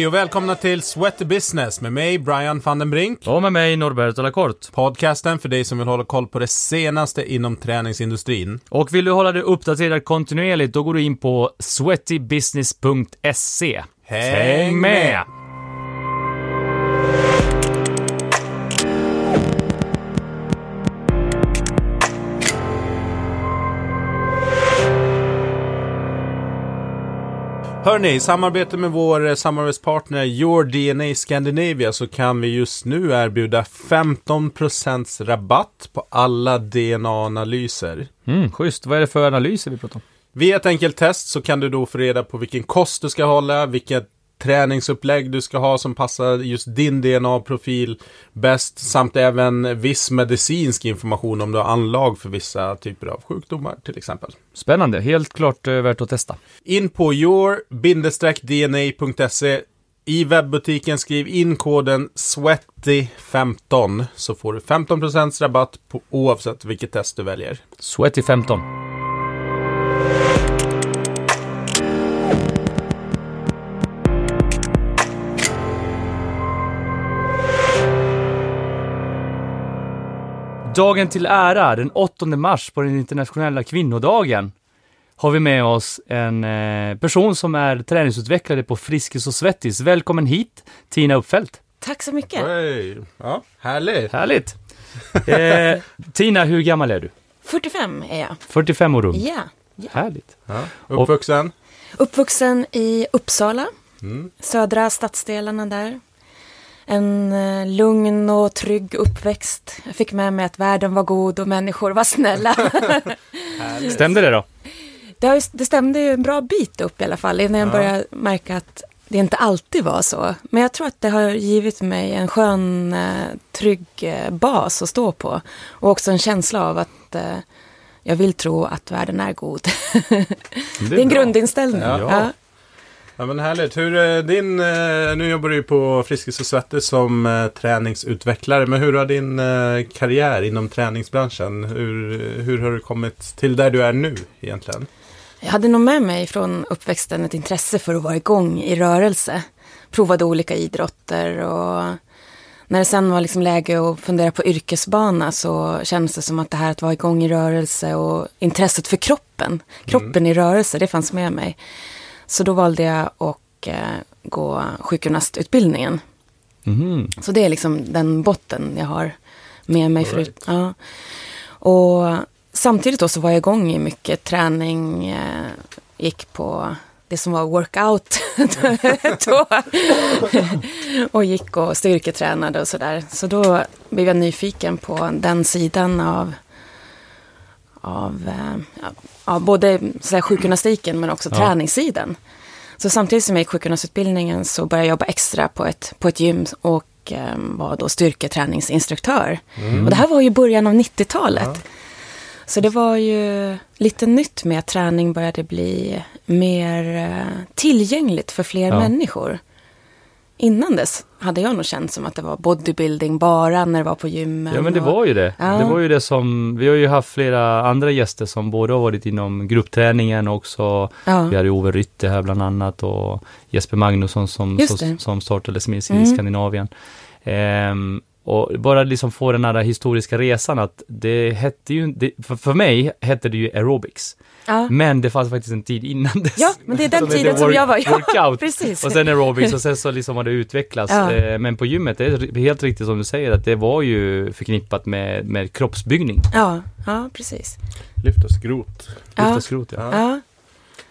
Hej och välkomna till Sweaty Business med mig Brian van den Brink. Och med mig Norberto Lacorte. Podcasten för dig som vill hålla koll på det senaste inom träningsindustrin. Och vill du hålla dig uppdaterad kontinuerligt, då går du in på sweatybusiness.se. Häng med! Hörni, i samarbete med vår eh, samarbetspartner Your DNA Scandinavia så kan vi just nu erbjuda 15% rabatt på alla DNA-analyser. Mm, schysst. Vad är det för analyser vi pratar om? Via ett enkelt test så kan du då få reda på vilken kost du ska hålla, vilket träningsupplägg du ska ha som passar just din DNA-profil bäst samt även viss medicinsk information om du har anlag för vissa typer av sjukdomar till exempel. Spännande. Helt klart eh, värt att testa. In på your-dna.se i webbutiken skriv in koden SWEATY15 så får du 15% rabatt på oavsett vilket test du väljer. Sweaty15. Dagen till ära, den 8 mars på den internationella kvinnodagen, har vi med oss en eh, person som är träningsutvecklare på Friskis och Svettis. Välkommen hit, Tina Uppfeldt. Tack så mycket. Hey. Ja, härligt! Härligt! Eh, Tina, hur gammal är du? 45 är jag. 45 år ung. Ja. ja. Härligt. Ja. Uppvuxen? Uppvuxen i Uppsala, Mm. södra stadsdelarna där. En eh, lugn och trygg uppväxt. Jag fick med mig att världen var god och människor var snälla. Stämde det då? det, det stämde ju en bra bit upp i alla fall innan jag Ja. började märka att det inte alltid var så. Men jag tror att det har givit mig en skön, eh, trygg eh, bas att stå på. Och också en känsla av att jag vill tro att världen är god. det är en bra. grundinställning. Ja. Ja. Ja men härligt. Hur är din, eh, nu jobbar du ju på Friskis och Svettis som eh, träningsutvecklare. Men hur har din eh, karriär inom träningsbranschen? Hur, hur har du kommit till där du är nu egentligen? Jag hade nog med mig från uppväxten ett intresse för att vara igång i rörelse. Provade olika idrotter och när det sen var liksom läge att fundera på yrkesbana så kändes det som att det här att vara igång i rörelse och intresset för kroppen, kroppen i rörelse, det fanns med mig. Så då valde jag att eh, gå sjukgymnastutbildningen. Mhm. Så det är liksom den botten jag har med mig All förut. Ja. Och samtidigt då så var jag igång i mycket träning, eh, gick på det som var workout då. och gick och styrketränade och sådär. Så då blev jag nyfiken på den sidan av, av eh, ja, ja, både så sjukgymnastiken men också Ja. träningssidan. Så samtidigt som jag gick sjukgymnastutbildningen så började jag jobba extra på ett, på ett gym och eh, var då styrketräningsinstruktör. Och det här var ju början av 90-talet. Så det var ju lite nytt med att träning började bli mer eh, tillgängligt för fler Ja. människor. Innan dess hade jag nog känt som att det var bodybuilding bara när det var på gymmen. Ja men det och- var ju det. Ja. Det var ju det som, vi har ju haft flera andra gäster som både har varit inom gruppträningen och också, Ja. vi hade Ove Rytte här bland annat och Jesper Magnusson som, som, som startade i Mm. Skandinavien. Ehm, och bara liksom få den här historiska resan att det hette ju, det, för, för mig hette det ju aerobics. Ja. Men det fanns faktiskt en tid innan dess. Ja, men det är den tiden som jag var. Ja, Workout. precis. Och sen aerobics och sen så liksom har det utvecklats. Ja. Eh, Men på gymmet, det är helt riktigt som du säger, att det var ju förknippat med, med kroppsbyggning. Ja, ja, precis. Lyft och skrot. Ja. Lyfta skrot, ja.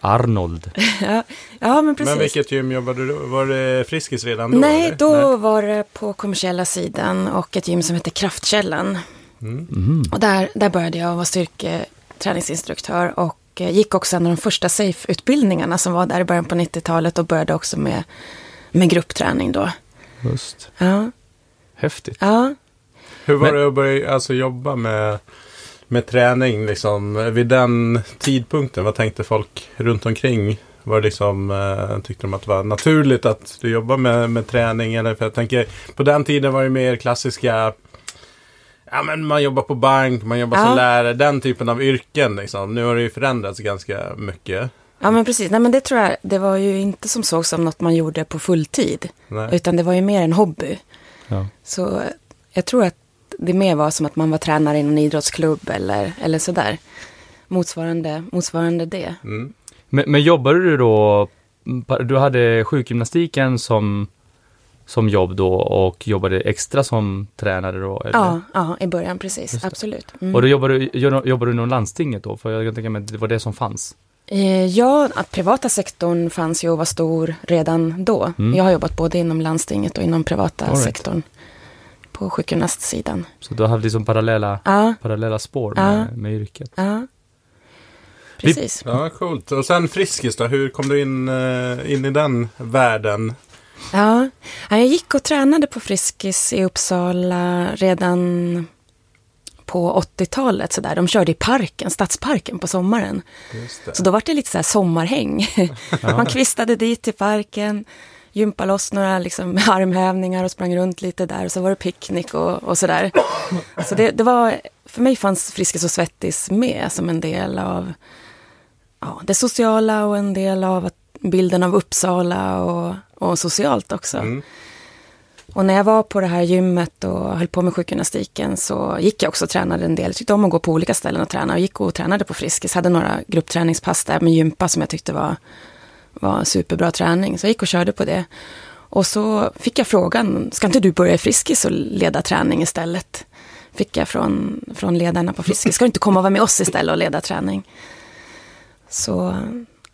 Arnold. ja, ja men precis. Men vilket gym jobbade du Var det Friskis redan då? Nej, eller? då var det på kommersiella sidan och ett gym som heter Kraftkällan. Mhm. Och där, där började jag vara styrketräningsinstruktör och eh, gick också en av de första SAFE-utbildningarna som var där i början på 90-talet och började också med, med gruppträning då. Just. Ja, Häftigt. ja. Hur var Men- det att börja alltså, jobba med, med träning liksom, vid den tidpunkten? Vad tänkte folk runt omkring? Var det liksom, eh, tyckte de att det var naturligt att du jobbar med, med träning? Eller för jag tänker, på den tiden var det mer klassiska Ja men man jobbar på bank, man jobbar som Ja. lärare, den typen av yrken liksom. Nu har det ju förändrats ganska mycket. Ja, men precis. Nej, men det tror jag, det var ju inte som såg som något man gjorde på fulltid. Nej. Utan det var ju mer en hobby. Ja. Så jag tror att det mer var som att man var tränare i en idrottsklubb eller, eller sådär. Motsvarande, motsvarande det. Mm. Men, men jobbade du då, du hade sjukgymnastiken som, som jobb då och jobbade extra som tränare då? Eller? Ja, ja, i början precis. Absolut. Mm. Och då jobbade, du- gör- jobbade du inom landstinget då? För jag kan tänka mig att det var det som fanns. Eh, Ja, att privata sektorn fanns ju och var stor redan då. Mm. Jag har jobbat både inom landstinget och inom privata right. sektorn. På sjukgymnastsidan. Så du hade liksom parallella, Ja, parallella spår Ja. med, med yrket. ja. Vi- Precis. Ja, coolt. Och sen Friskis då, hur kom du in, eh, in i den världen? Ja, Ja, jag gick och tränade på Friskis i Uppsala redan på 80-talet. Så där. De körde i parken, Stadsparken på sommaren. Just det. Så då var det lite så här sommarhäng. Man kvistade dit till parken, gympade loss några liksom armhävningar och sprang runt lite där. Och så var det picknick och, och så där. Så det, det var, för mig fanns Friskis och Svettis med som en del av ja, det sociala och en del av att, bilden av Uppsala och, och socialt också. Mm. Och när jag var på det här gymmet och höll på med sjukgymnastiken så gick jag också och tränade en del. Jag tyckte om att gå på olika ställen och träna och gick och tränade på Friskis. Hade några gruppträningspass där med gympa som jag tyckte var, var superbra träning. Så jag gick och körde på det. Och så fick jag frågan, ska inte du börja i Friskis och leda träning istället? Fick jag från, från ledarna på Friskis. Ska du inte komma och vara med oss istället och leda träning? Så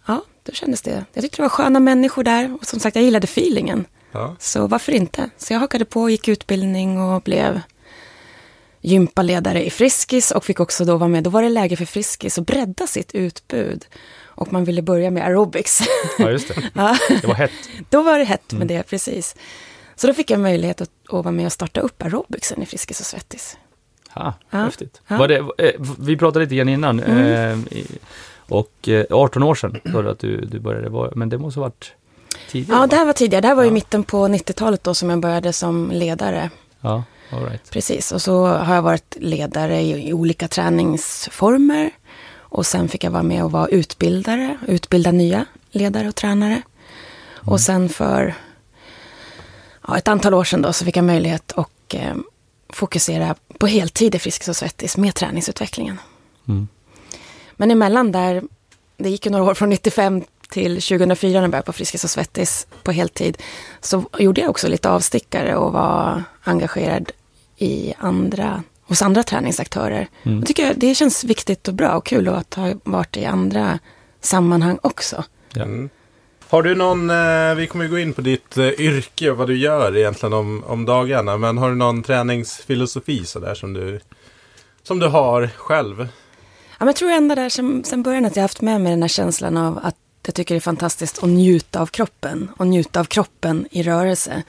ja, då kändes det. Jag tyckte det var sköna människor där. Och som sagt, jag gillade feelingen. Ja. Så varför inte? Så jag hakade på, gick utbildning och blev gympaledare i Friskis och fick också då vara med. Då var det läge för Friskis att bredda sitt utbud. Och man ville börja med aerobics. Ja, just det. ja, Det var hett. då var det hett med det, precis. Så då fick jag möjlighet att, att vara med och starta upp aerobicsen i Friskis och Svettis. Ha, Ja. Häftigt. Ja. Var det, eh, vi pratade lite grann innan. Mm. Eh, i- och eh, 18 år sedan sa du att du, du började. Men det måste ha varit tidigare? Ja, det här var tidigare. Det här var Ja. mitten på 90-talet då som jag började som ledare. Ja, all right. Precis, och så har jag varit ledare i, i olika träningsformer. Och sen fick jag vara med och vara utbildare, utbilda nya ledare och tränare. Och sen för ja, ett antal år sedan då så fick jag möjlighet att eh, fokusera på heltid i Friskis och Svettis med träningsutvecklingen. Mm. Men emellan där, det gick ju några år från 95 till 2004 när jag började på Friskis och Svettis på heltid. Så gjorde jag också lite avstickare och var engagerad i andra, hos andra träningsaktörer. Mm. Jag tycker det känns viktigt och bra och kul att ha varit i andra sammanhang också. Ja. Mm. Har du någon, eh, vi kommer ju gå in på ditt eh, yrke och vad du gör egentligen om, om dagarna. Men har du någon träningsfilosofi sådär som du, som du har själv? Ja, men jag tror ända där sen, sen början att jag haft med mig den här känslan av att jag tycker det är fantastiskt att njuta av kroppen och njuta av kroppen i rörelse.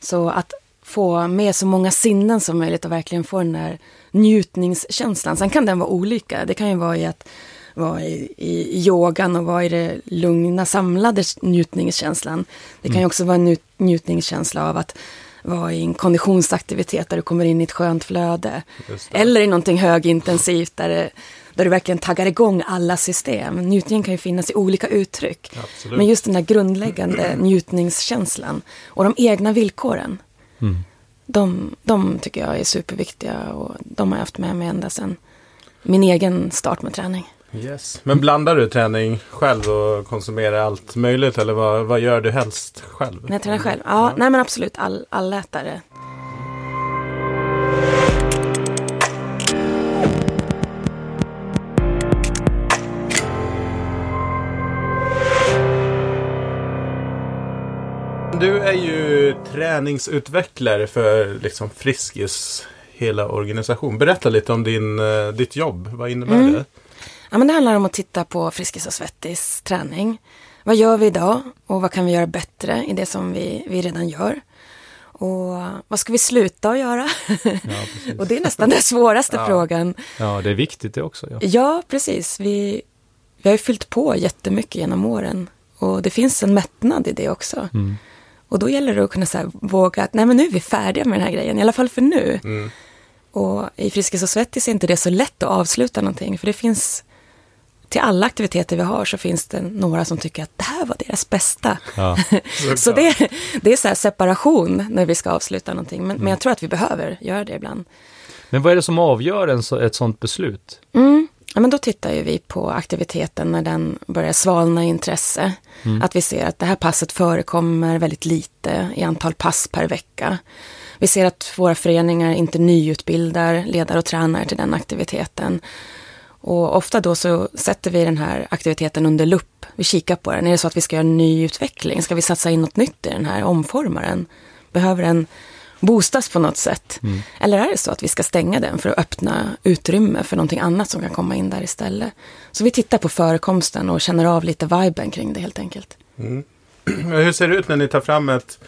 Så att få med så många sinnen som möjligt och verkligen få den där njutningskänslan. Sen kan den vara olika. Det kan ju vara i att vara i, i yogan och vara i det lugna, samlade njutningskänslan. Det kan ju också vara en njut, njutningskänsla av att vara i en konditionsaktivitet där du kommer in i ett skönt flöde. Eller i någonting högintensivt där, det, där du verkligen taggar igång alla system. Njutningen kan ju finnas i olika uttryck. Absolut. Men just den där grundläggande njutningskänslan och de egna villkoren. Mm. De, de tycker jag är superviktiga och de har jag haft med mig ända sedan min egen start med träning. Yes. Men blandar du träning själv och konsumerar allt möjligt? Eller vad, vad gör du helst själv? När jag tränar själv? Ja, nej men absolut all, allätare. Du är ju träningsutvecklare för liksom Friskis hela organisation. Berätta lite om din, eh, ditt jobb. Vad innebär Mm. det? Ja, men det handlar om att titta på Friskis och Svettis träning. Vad gör vi idag och vad kan vi göra bättre i det som vi, vi redan gör? Och vad ska vi sluta att göra? Ja, och det är nästan den svåraste Ja. frågan. ja, det är viktigt det också. Ja. Ja, precis. Vi, vi har ju fyllt på jättemycket genom åren. Och det finns en mättnad i det också. Mm. Och då gäller det att kunna så här, våga att nej men nu är vi färdiga med den här grejen, i alla fall för nu. Mm. Och i Friskis och Svettis är inte det så lätt att avsluta någonting, för det finns till alla aktiviteter vi har så finns det några som tycker att det här var deras bästa. Ja. så det, det är så här separation när vi ska avsluta någonting. Men, men jag tror att vi behöver göra det ibland. Men vad är det som avgör en så, ett sånt beslut? Mm. Ja, men då tittar ju vi på aktiviteten när den börjar svalna i intresse. Att vi ser att det här passet förekommer väldigt lite i antal pass per vecka. Vi ser att våra föreningar inte nyutbildar ledare och tränare till den aktiviteten. Och ofta då så sätter vi den här aktiviteten under lupp. Vi kikar på den. Är det så att vi ska göra en ny utveckling? Ska vi satsa in något nytt i den här? Omforma den? Behöver den boostas på något sätt? Eller är det så att vi ska stänga den för att öppna utrymme för någonting annat som kan komma in där istället? Så vi tittar på förekomsten och känner av lite viben kring det helt enkelt. Hur ser det ut när ni tar fram ett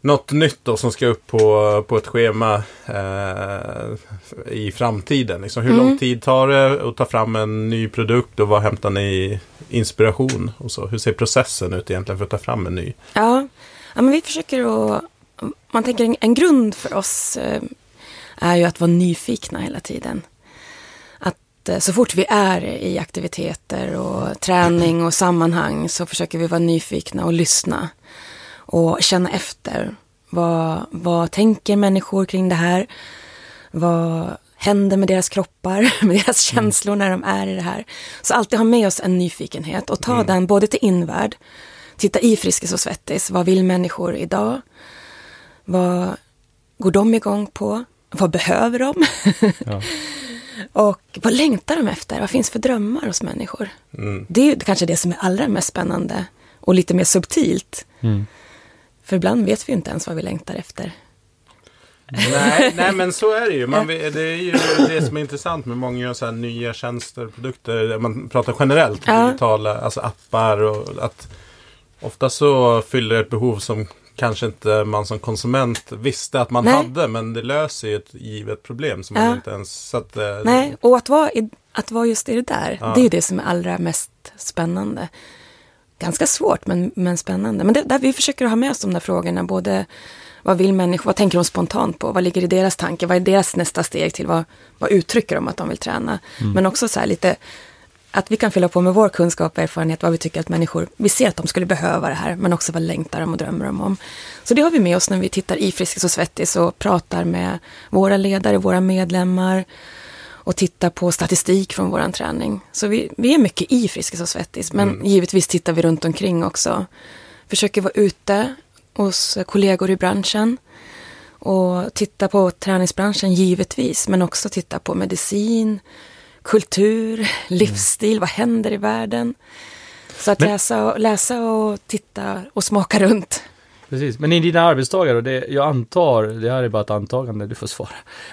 något nytt då som ska upp på, på ett schema eh, i framtiden? Liksom, hur lång tid tar det att ta fram en ny produkt och var hämtar ni inspiration? Och så? Hur ser processen ut egentligen för att ta fram en ny? Ja, ja men vi försöker att... Man tänker en, grund för oss eh, är ju att vara nyfikna hela tiden. Att eh, så fort vi är i aktiviteter och träning och sammanhang så försöker vi vara nyfikna och lyssna. Och känna efter. Vad, vad tänker människor kring det här? Vad händer med deras kroppar, med deras känslor när de är i det här? Så alltid ha med oss en nyfikenhet och ta den både till invärld, titta i Friskis och Svettis, vad vill människor idag? Vad går de igång på? Vad behöver de? Ja. och vad längtar de efter? Vad finns för drömmar hos människor? Det är ju kanske det som är allra mest spännande och lite mer subtilt. Mm. För ibland vet vi inte ens vad vi längtar efter. nej, nej, men så är det ju. Man, det är ju det som är intressant med många så nya tjänster, produkter. Man pratar generellt, Ja. digitala, alltså appar och att ofta så fyller ett behov som kanske inte man som konsument visste att man Nej. hade. Men det löser ju ett givet problem som man Ja. inte ens... Så att, eh, Nej, och att vara, i, att vara just i det där, Ja. det är ju det som är allra mest spännande. Ganska svårt, men, men spännande. Men det, där vi försöker ha med oss de där frågorna, både vad vill människor, vad tänker de spontant på, vad ligger i deras tanke, vad är deras nästa steg till, vad, vad uttrycker de att de vill träna. Men också så här lite, att vi kan fylla på med vår kunskap och erfarenhet, vad vi tycker att människor, vi ser att de skulle behöva det här, men också vad längtar de och drömmer de om. Så det har vi med oss när vi tittar i Friskis och Svettis och pratar med våra ledare, våra medlemmar, och titta på statistik från våran träning. Så vi, vi är mycket i Friskis och Svettis, men givetvis tittar vi runt omkring också. Försöker vara ute hos kollegor i branschen och titta på träningsbranschen givetvis, men också titta på medicin, kultur, livsstil, vad händer i världen? Så att Men- läsa, och, läsa och titta och smaka runt. Precis, men i dina arbetsdagar, och det, jag antar, det här är bara ett antagande, du får svara.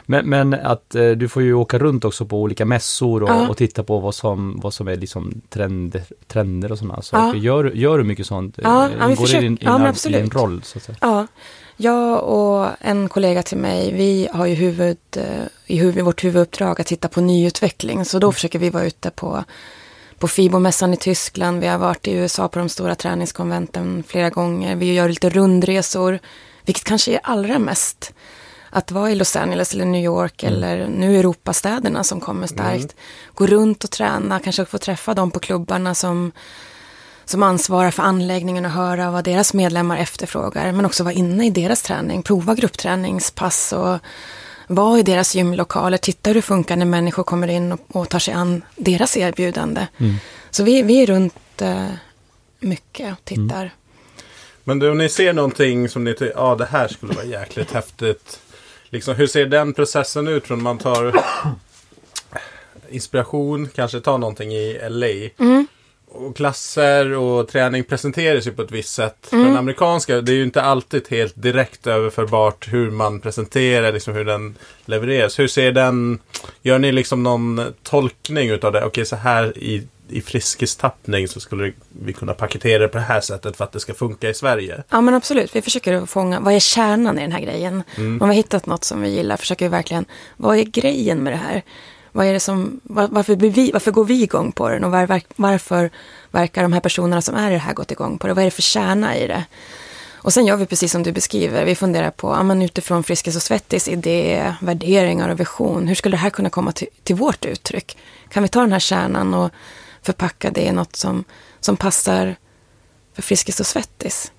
Men, men att eh, du får ju åka runt också på olika mässor och, Ja. och titta på vad som, vad som är liksom trender, trender och sådana saker. Ja. Gör, gör du mycket sånt? Ja, Eh, ja, det i din, i ja, din, din roll? Så att säga? Ja, jag och en kollega till mig, vi har ju huvud, eh, i huvud, vårt huvuduppdrag att titta på nyutveckling. Så då försöker vi vara ute på, på FIBO-mässan i Tyskland. Vi har varit i USA på de stora träningskonventen flera gånger. Vi gör lite rundresor, vilket kanske är allra mest att vara i Los Angeles eller New York eller nu Europastäderna som kommer starkt. Gå runt och träna, kanske få träffa dem på klubbarna som som ansvarar för anläggningen och höra vad deras medlemmar efterfrågar. Men också vara inne i deras träning, prova gruppträningspass och vara i deras gymlokaler, titta hur det funkar när människor kommer in och, och tar sig an deras erbjudande. Så vi, vi är runt eh, mycket och tittar. Men du, om ni ser någonting som ni tycker, ja det här skulle vara jäkligt häftigt. Liksom, hur ser den processen ut från man tar inspiration, kanske tar någonting i LA. Och klasser och träning presenteras ju på ett visst sätt. För den amerikanska, det är ju inte alltid helt direkt överförbart hur man presenterar, liksom hur den levereras. Hur ser den, gör ni liksom någon tolkning utav det? Okej, så här i, i friskistappning så skulle vi kunna paketera det på det här sättet för att det ska funka i Sverige. Ja men absolut, vi försöker fånga, vad är kärnan i den här grejen? Om vi har hittat något som vi gillar försöker vi verkligen, vad är grejen med det här? Vad är det som, var, varför, vi, varför går vi igång på den och var, var, varför verkar de här personerna som är i det här gått igång på det? Vad är det för kärna i det? Och sen gör vi precis som du beskriver, vi funderar på, ja, men utifrån Friskis och Svettis idé, värderingar och vision, hur skulle det här kunna komma till, till vårt uttryck? Kan vi ta den här kärnan och förpacka det i något som, som passar för Friskis och Svettis.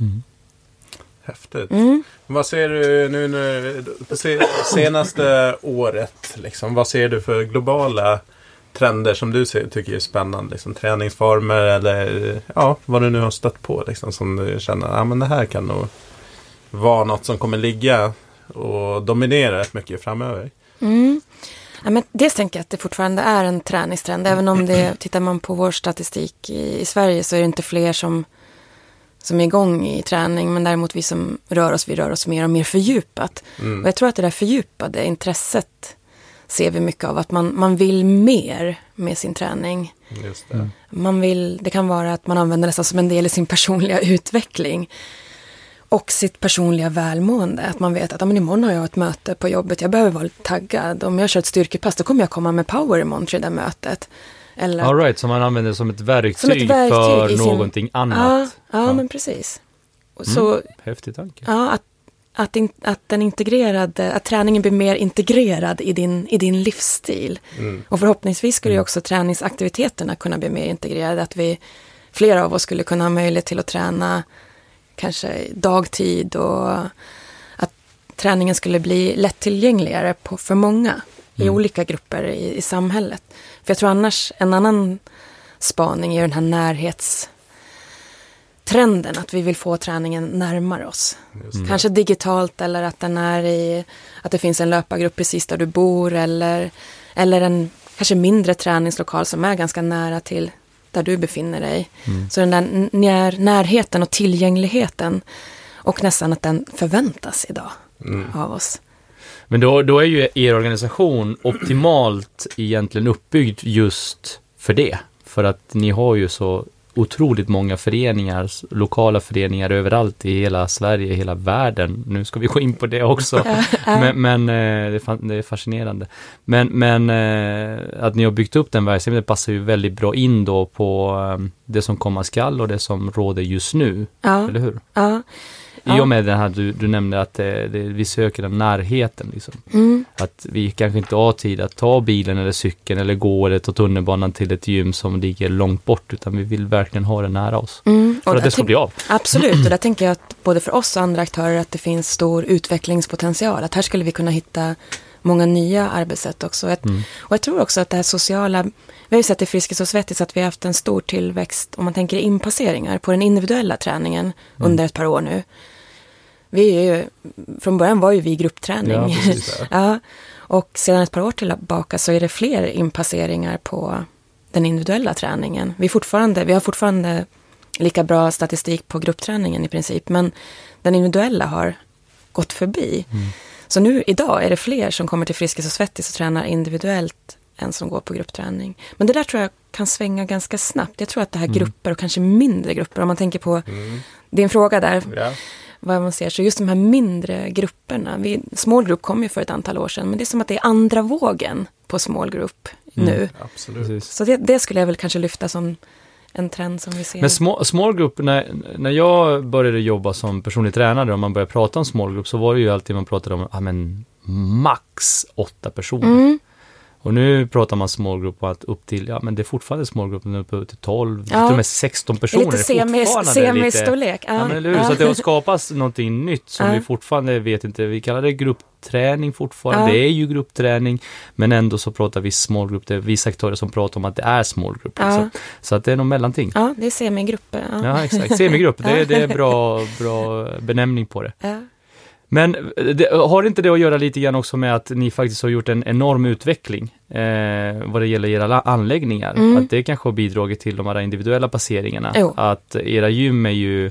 Mm. Häftigt. Mm. Vad ser du nu, se- senaste året? Liksom, vad ser du för globala trender som du ser, tycker är spännande? Liksom, träningsformer eller ja, vad du nu har stött på liksom, som du känner ja, men det här kan nog vara något som kommer ligga och dominera rätt mycket framöver. Mm. Ja, men dels tänker jag att det fortfarande är en träningstrend. Även om det, tittar man på vår statistik i, i Sverige så är det inte fler som, som är igång i träning. Men däremot vi som rör oss, vi rör oss mer och mer fördjupat. Mm. Och jag tror att det där fördjupade intresset ser vi mycket av. Att man, man vill mer med sin träning. Just det. Man vill, det kan vara att man använder det som en del i sin personliga utveckling. Och sitt personliga välmående. Att man vet att men imorgon har jag ett möte på jobbet. Jag behöver vara lite taggad. Om jag kör ett styrkepass då kommer jag komma med power imorgon till det där mötet. Eller, All right, så man använder det som ett verktyg, Som ett verktyg för sin- någonting ja, annat. ja, Ja. men precis. Och Så, Häftig tanke. ja, att, att, in, att den integrerade, att träningen blir mer integrerad i din, i din livsstil. Mm. Och förhoppningsvis skulle ju också träningsaktiviteterna kunna bli mer integrerade. Att vi, flera av oss skulle kunna ha möjlighet till att träna kanske dagtid och att träningen skulle bli lättillgängligare på, för många i olika grupper i, i samhället. För jag tror annars, en annan spaning är den här närhetstrenden, att vi vill få träningen närmare oss. Kanske digitalt eller att den är i, att det finns en löpargrupp precis där du bor eller, eller en kanske mindre träningslokal som är ganska nära till där du befinner dig. Så den där när, närheten och tillgängligheten och nästan att den förväntas idag av oss. Men då, då är ju er organisation optimalt egentligen uppbyggd just för det. För att ni har ju så otroligt många föreningar, lokala föreningar överallt i hela Sverige, hela världen. Nu ska vi gå in på det också. Men, men eh, det, är fan- det är fascinerande. Men, men eh, att ni har byggt upp den verksamheten passar ju väldigt bra in då på eh, det som komma skall och det som råder just nu. Ja, Eller hur? ja. I och med den här du, du nämnde att det, det, vi söker den närheten. Liksom. Mm. Att vi kanske inte har tid att ta bilen eller cykeln eller gå eller ta tunnelbanan till ett gym som ligger långt bort utan vi vill verkligen ha det nära oss. Mm. För att det ska bli av. Absolut, och där tänker jag att både för oss och andra aktörer att det finns stor utvecklingspotential. Att här skulle vi kunna hitta många nya arbetssätt också. Ett, Och jag tror också att det här sociala, vi har ju sett i Friskis och Svettis att vi har haft en stor tillväxt om man tänker inpasseringar på den individuella träningen under ett par år nu. Vi är ju, från början var ju vi gruppträning. Ja, ja, och sedan ett par år tillbaka så är det fler inpasseringar på den individuella träningen. Vi, fortfarande, vi har fortfarande lika bra statistik på gruppträningen i princip, men den individuella har gått förbi. Så nu idag är det fler som kommer till Friskis och Svettis och tränar individuellt än som går på gruppträning. Men det där tror jag kan svänga ganska snabbt. Jag tror att det här grupper och kanske mindre grupper, om man tänker på din fråga där, Ja. Vad man ser. Så just de här mindre grupperna. Vi, small group kom ju för ett antal år sedan, men det är som att det är andra vågen på small group nu. Absolut. Så det, det skulle jag väl kanske lyfta som en trend som vi ser. Men small, small group, när, när jag började jobba som personlig tränare och man började prata om small group så var det ju alltid man pratade om, ja men max åtta personer. Mm. Och nu pratar man small group och att upp till, ja men det är fortfarande small group, upp till 12, Ja. till och med 16 Det är personer. lite Det är semi- semistorlek. Ja, men eller hur? Så att det har skapats någonting nytt som Ja. vi fortfarande vet inte, vi kallar det gruppträning fortfarande, Ja. det är ju gruppträning, men ändå så pratar vi small group, det är vissa aktörer som pratar om att det är small group. Ja. Liksom. Så att det är någon mellanting. Ja, det är semigrupper. Ja. Ja, exakt. Semigrupp, det, det är bra, bra benämning på det. Men det, har inte det att göra lite grann också med att ni faktiskt har gjort en enorm utveckling eh, vad det gäller era anläggningar? Mm. Att det kanske har bidragit till de här individuella passeringarna? Jo. Att era gym är ju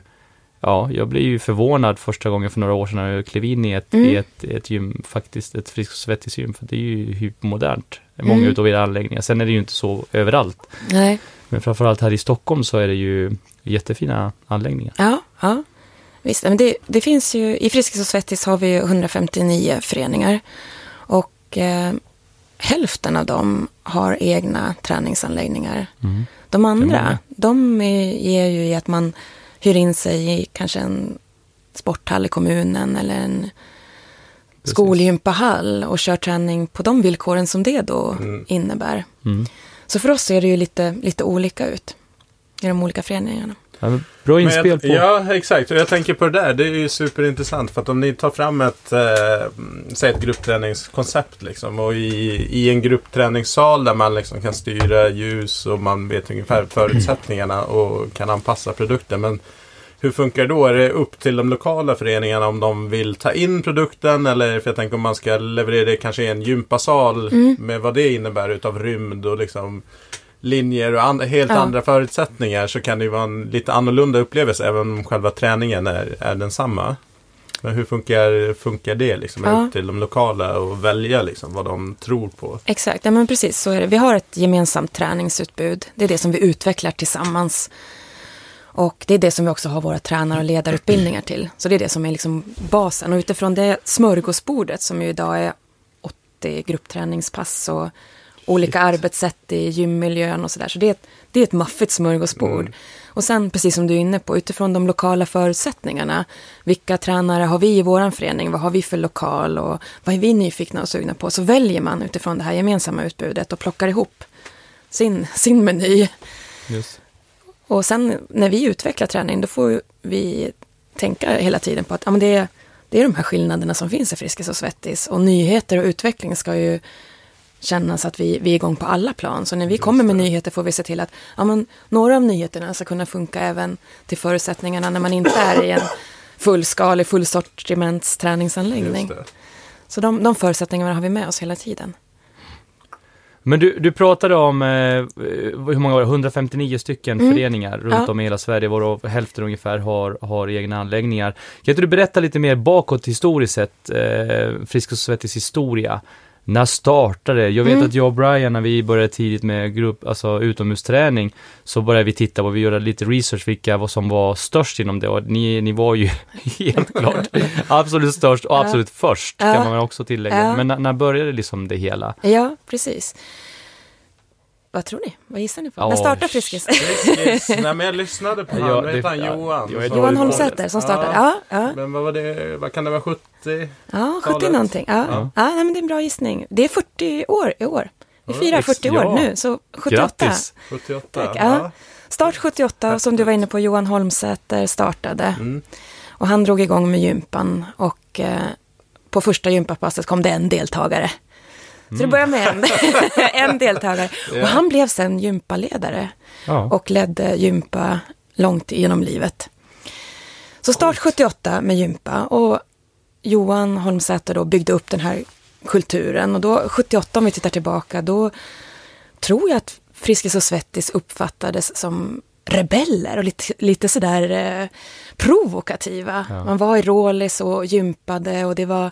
Ja, jag blev ju förvånad första gången för några år sedan när jag klev in i ett, Mm. i ett, ett gym, faktiskt ett Frisk och Svettis gym, för det är ju hypermodernt. Många Mm. utav era anläggningar. Sen är det ju inte så överallt. Nej. Men framförallt här i Stockholm så är det ju jättefina anläggningar. Ja, ja. Visst, men det, det finns ju, i Friskis och Svettis har vi ju 159 föreningar. Och eh, hälften av dem har egna träningsanläggningar. Mm. De andra, de är, ger ju i att man hyr in sig i kanske en sporthall i kommunen eller en Precis. skolgympahall och kör träning på de villkoren som det då Mm. innebär. Mm. Så för oss ser det ju lite, lite olika ut i de olika föreningarna. Ja, bra inspel på... Ja, exakt. Och jag tänker på det där. Det är ju superintressant. För att om ni tar fram ett, eh, säg ett gruppträningskoncept liksom. Och i, i en gruppträningssal där man liksom kan styra ljus och man vet ungefär förutsättningarna och kan anpassa produkten. Men hur funkar det då? Är det upp till de lokala föreningarna om de vill ta in produkten? Eller för jag tänker om man ska leverera det kanske i en gympasal med vad det innebär utav rymd och liksom linjer och an- helt Ja. andra förutsättningar så kan det ju vara en lite annorlunda upplevelse även om själva träningen är, är densamma. Men hur funkar, funkar det liksom? Ja. upp till de lokala och välja liksom vad de tror på? Exakt, ja men precis så är det. Vi har ett gemensamt träningsutbud. Det är det som vi utvecklar tillsammans. Och det är det som vi också har våra tränar och ledarutbildningar till. Så det är det som är liksom basen. Och utifrån det smörgåsbordet som ju idag är 80 gruppträningspass och olika arbetssätt i gymmiljön och sådär. Så det är, ett, det är ett maffigt smörgåsbord. Och sen, precis som du är inne på, utifrån de lokala förutsättningarna. Vilka tränare har vi i vår förening? Vad har vi för lokal? Och vad är vi nyfikna och sugna på? Så väljer man utifrån det här gemensamma utbudet och plockar ihop sin, sin meny. Just. Och sen när vi utvecklar träning, då får vi tänka hela tiden på att ja, men det, är, det är de här skillnaderna som finns i Friskis och Svettis. Och nyheter och utveckling ska ju kännas att vi, vi är igång på alla plan. Så när vi kommer med nyheter får vi se till att ja, men, några av nyheterna ska kunna funka även till förutsättningarna när man inte är i en fullskalig, fullsortiments träningsanläggning. Just det. Så de, de förutsättningarna har vi med oss hela tiden. Men du, du pratade om, eh, hur många var det, 159 stycken Mm. föreningar runt Ja. om i hela Sverige, varav hälften ungefär har, har egna anläggningar. Kan inte du berätta lite mer bakåt historiskt sett, eh, Friskis och Svettis historia? När startade det? Jag vet Mm. att jag och Brian, när vi började tidigt med grupp, alltså utomhusträning, så började vi titta på, vi gjorde lite research, vilka vad som var störst inom det. Och ni, ni var ju helt klart absolut störst och Ja. absolut först, Ja. kan man också tillägga. Ja. Men när, när började liksom det hela? Ja, precis. Vad tror ni? Vad gissar ni på? När startar Friskis? Friskis. Nej men jag lyssnade på han, vad heter han, Johan? jag Som- Johan Holmsäter som startade. Ja, ja. Men vad var det, vad kan det vara, 70? ja 70 Talet. någonting. Ja, Ja. ja. nej, men det är en bra gissning. Det är 40 år i år. Vi firar ex- 40 år ja. nu, så 78. Grattis! 78? Tack, ja. Start 78, och som du var inne på, Johan Holmsäter startade. Mm. Och han drog igång med gympan och eh, på första gympapasset kom det en deltagare. Så det började med en, en deltagare. Och han blev sen gympaledare Ja. och ledde gympa långt genom livet. Så start 78 med gympa och Johan Holmsäter då byggde upp den här kulturen. Och då 78, om vi tittar tillbaka, då tror jag att Friskis och Svettis uppfattades som rebeller och lite, lite sådär eh, provokativa. Ja. Man var i Rålis och gympade och det var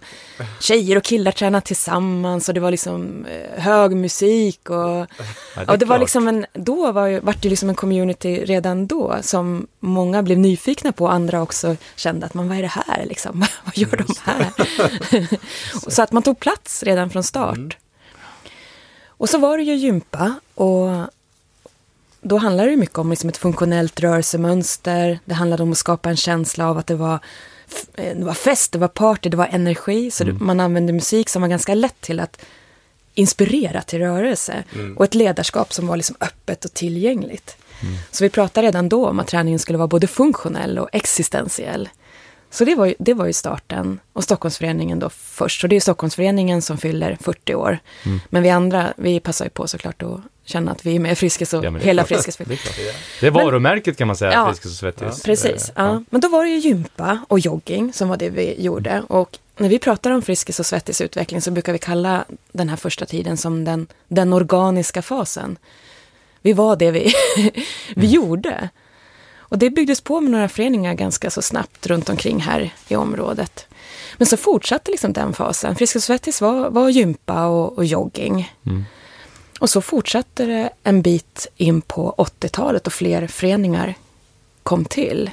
tjejer och killar tränade tillsammans och det var liksom eh, hög musik och, Ja, är och det var liksom en, då var ju, vart det liksom en community redan då som många blev nyfikna på och andra också kände att man, vad är det här liksom? vad gör de här? så att man tog plats redan från start. Och så var det ju gympa och då handlade det mycket om liksom ett funktionellt rörelsemönster. Det handlade om att skapa en känsla av att det var, eh, det var fest, det var party, det var energi. Så det, man använde musik som var ganska lätt till att inspirera till rörelse. Och ett ledarskap som var liksom öppet och tillgängligt. Så vi pratade redan då om att träningen skulle vara både funktionell och existentiell. Så det var, ju, det var ju starten. Och Stockholmsföreningen då först. Så det är Stockholmsföreningen som fyller 40 år. Men vi andra, vi passar ju på såklart att känna att vi är med Friskis och Ja, hela. Friskis. Det är, det är varumärket kan man säga, Ja. Friskis och Svettis. Precis, Eh, ja. Men då var det ju gympa och jogging som var det vi gjorde. Och när vi pratar om Friskis och Svettis utveckling så brukar vi kalla den här första tiden som den, den organiska fasen. Vi var det vi, vi gjorde. Och det byggdes på med några föreningar ganska så snabbt runt omkring här i området. Men så fortsatte liksom den fasen. Friskis och Svettis var, var gympa och, och jogging. Mm. Och så fortsatte det en bit in på 80-talet och fler föreningar kom till.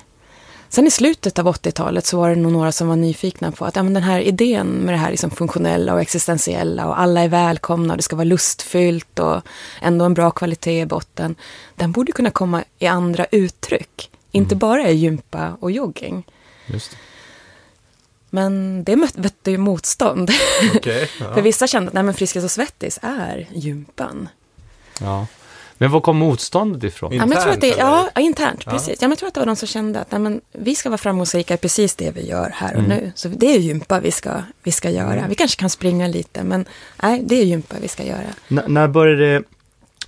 Sen i slutet av 80-talet så var det nog några som var nyfikna på att ja, men den här idén med det här liksom funktionella och existentiella och alla är välkomna och det ska vara lustfyllt och ändå en bra kvalitet i botten. Den borde kunna komma i andra uttryck, inte bara i gympa och jogging. Men det mötte ju motstånd. Okej. ja. För vissa kände att nej, men Friskis och Svettis är gympan. Ja. Men var kom motståndet ifrån? Ja, men jag tror att det, Internt, ja, ja, internt, Ja. precis. Ja, men jag tror att det var de som kände att nej, men, vi ska vara framgångsrika i precis det vi gör här och Mm. nu. Så det är gympa vi ska, vi ska göra. Mm. Vi kanske kan springa lite, men nej, det är gympa vi ska göra. N- när började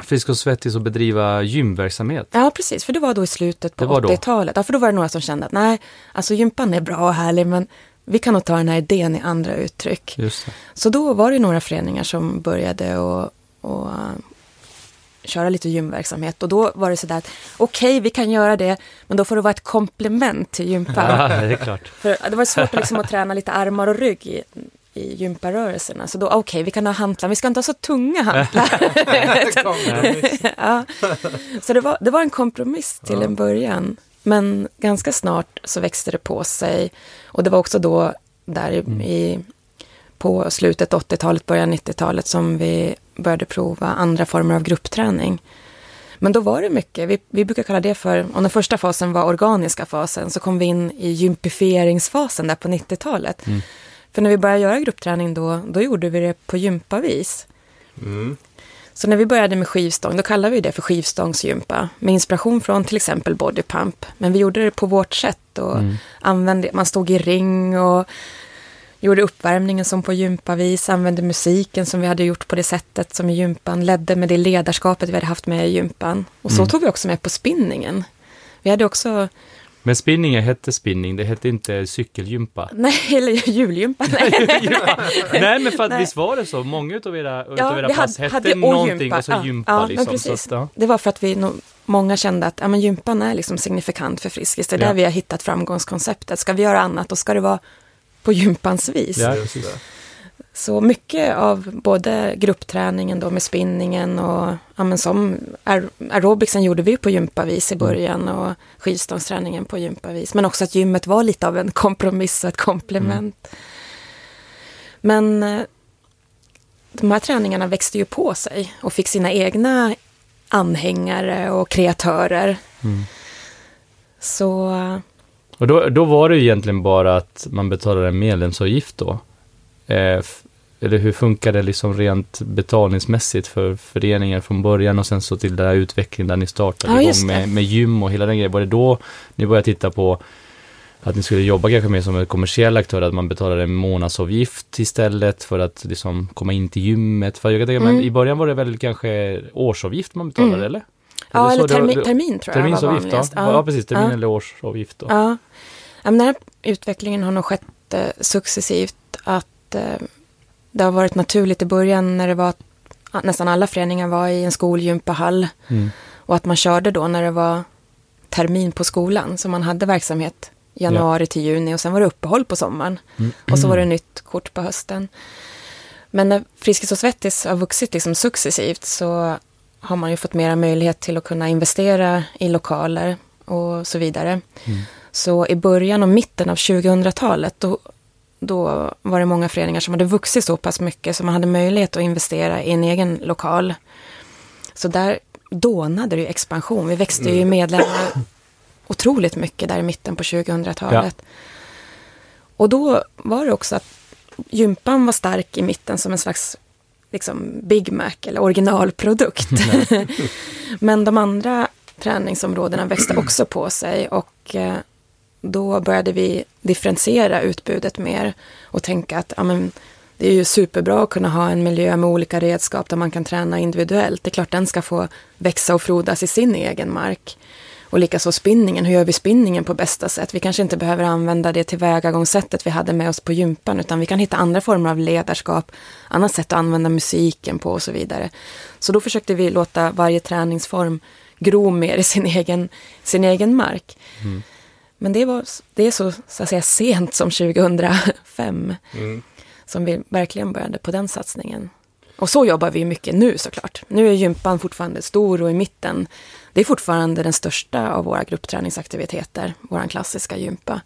Frisk och Svettis att bedriva gymverksamhet? Ja, precis, för det var då i slutet på Det var då. 80-talet. Ja, för då var det några som kände att nej, alltså gympan är bra och härlig, men vi kan nog ta den här idén i andra uttryck. Just det. Så då var det några föreningar som började och, och uh, köra lite gymverksamhet. Och då var det sådär att okej, vi kan göra det, men då får det vara ett komplement till gympan. Ja, det är klart. För det var svårt liksom att träna lite armar och rygg i, i gymparörelserna. Så då, okej, vi kan ha hantlar, vi ska inte ha så tunga hantlar. ja. Så det var, det var en kompromiss till Ja. en början. Men ganska snart så växte det på sig. Och det var också då, där i, Mm. i, på slutet 80-talet, början 90-talet, som vi började prova andra former av gruppträning. Men då var det mycket, vi, vi brukar kalla det för, om den första fasen var organiska fasen, så kom vi in i gympifieringsfasen där på 90-talet. Mm. För när vi började göra gruppträning då, då gjorde vi det på gympavis. Mm. Så när vi började med skivstång, då kallade vi det för skivstångsgympa. Med inspiration från till exempel bodypump. Men vi gjorde det på vårt sätt och Mm. använde, man stod i ring och gjorde uppvärmningen som på gympavis, använde musiken som vi hade gjort på det sättet som i gympan, ledde med det ledarskapet vi hade haft med i gympan. Och så Mm. tog vi också med på spinningen. Vi hade också, Men spinning hette spinning, det hette inte cykelgympa. nej, eller julgympa, nej. Nej, men för att Nej. visst var det så? Många utav era, utav era pass hade- hette hade någonting gympa. och så Ja, gympa ja, men liksom. precis. Så ja. Det var för att vi nog, många kände att ja, men gympan är liksom signifikant för Friskis. Det är Ja. där vi har hittat framgångskonceptet. Ska vi göra annat, då ska det vara på gympans vis. Ja, Just det. Så mycket av både gruppträningen då med spinningen och ja, men som aer- aerobicsen gjorde vi på gympavis Mm. i början och skivstångsträningen på gympavis. Men också att gymmet var lite av en kompromiss och ett komplement. Mm. Men eh, de här träningarna växte ju på sig och fick sina egna anhängare och kreatörer. Mm. Så eh, Och då, då var det ju egentligen bara att man betalade en medlemsavgift då. Eh, eller hur funkar det liksom rent betalningsmässigt för föreningar från början och sen så till den här utvecklingen där ni startade Ja, igång med, med gym och hela den grejen. Var det då ni började titta på att ni skulle jobba kanske mer som en kommersiell aktör, att man betalade en månadsavgift istället för att liksom komma in till gymmet? För jag kan tänka, men Mm. i början var det väl kanske årsavgift man betalade Mm. eller? Ja, eller var- termi- det- termin tror jag var ja. ja. precis. Termin Ja. eller årsavgift då. Ja, Ja, men den här utvecklingen har nog skett eh, successivt. Att eh, det har varit naturligt i början när det var att nästan alla föreningar var i en skolgympahall. Mm. Och att man körde då när det var termin på skolan. Så man hade verksamhet januari till juni och sen var det uppehåll på sommaren. Mm. Och så var det nytt kort på hösten. Men när Friskis och Svettis har vuxit liksom successivt så har man ju fått mera möjlighet till att kunna investera i lokaler och så vidare. Mm. Så i början och mitten av 2000-talet då, då var det många föreningar som hade vuxit så pass mycket så man hade möjlighet att investera i en egen lokal. Så där dånade det ju expansion. Vi växte ju i medlemmar otroligt mycket där i mitten på 2000-talet. Och då var det också att gympan var stark i mitten som en slags liksom Big Mac eller originalprodukt. Men de andra träningsområdena växte också på sig och eh, då började vi differentiera utbudet mer och tänka att amen, det är ju superbra att kunna ha en miljö med olika redskap där man kan träna individuellt. Det är klart den ska få växa och frodas i sin egen mark. Och likaså spinningen, hur gör vi spinningen på bästa sätt? Vi kanske inte behöver använda det tillvägagångssättet vi hade med oss på gympan, utan vi kan hitta andra former av ledarskap, annat sätt att använda musiken på och så vidare. Så då försökte vi låta varje träningsform gro mer i sin egen, sin egen mark. Mm. Men det, var, det är så, så att säga sent som 2005 Mm. som vi verkligen började på den satsningen. Och så jobbar vi mycket nu såklart. Nu är gympan fortfarande stor och i mitten. Det är fortfarande den största av våra gruppträningsaktiviteter, vår klassiska gympa.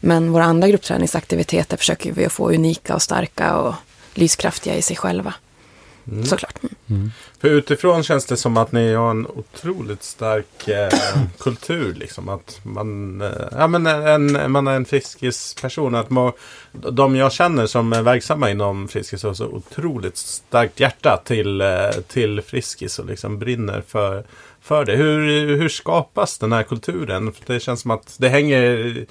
Men våra andra gruppträningsaktiviteter försöker vi att få unika och starka och lyskraftiga i sig själva. Mm. Såklart. Mm. För utifrån känns det som att ni har en otroligt stark eh, kultur. Liksom. Att man, eh, ja, men en, man är en Friskis-person. Att må, de jag känner som är verksamma inom Friskis har så otroligt starkt hjärta till, eh, till Friskis och liksom brinner för, för det. Hur, hur skapas den här kulturen? För det känns som att det hänger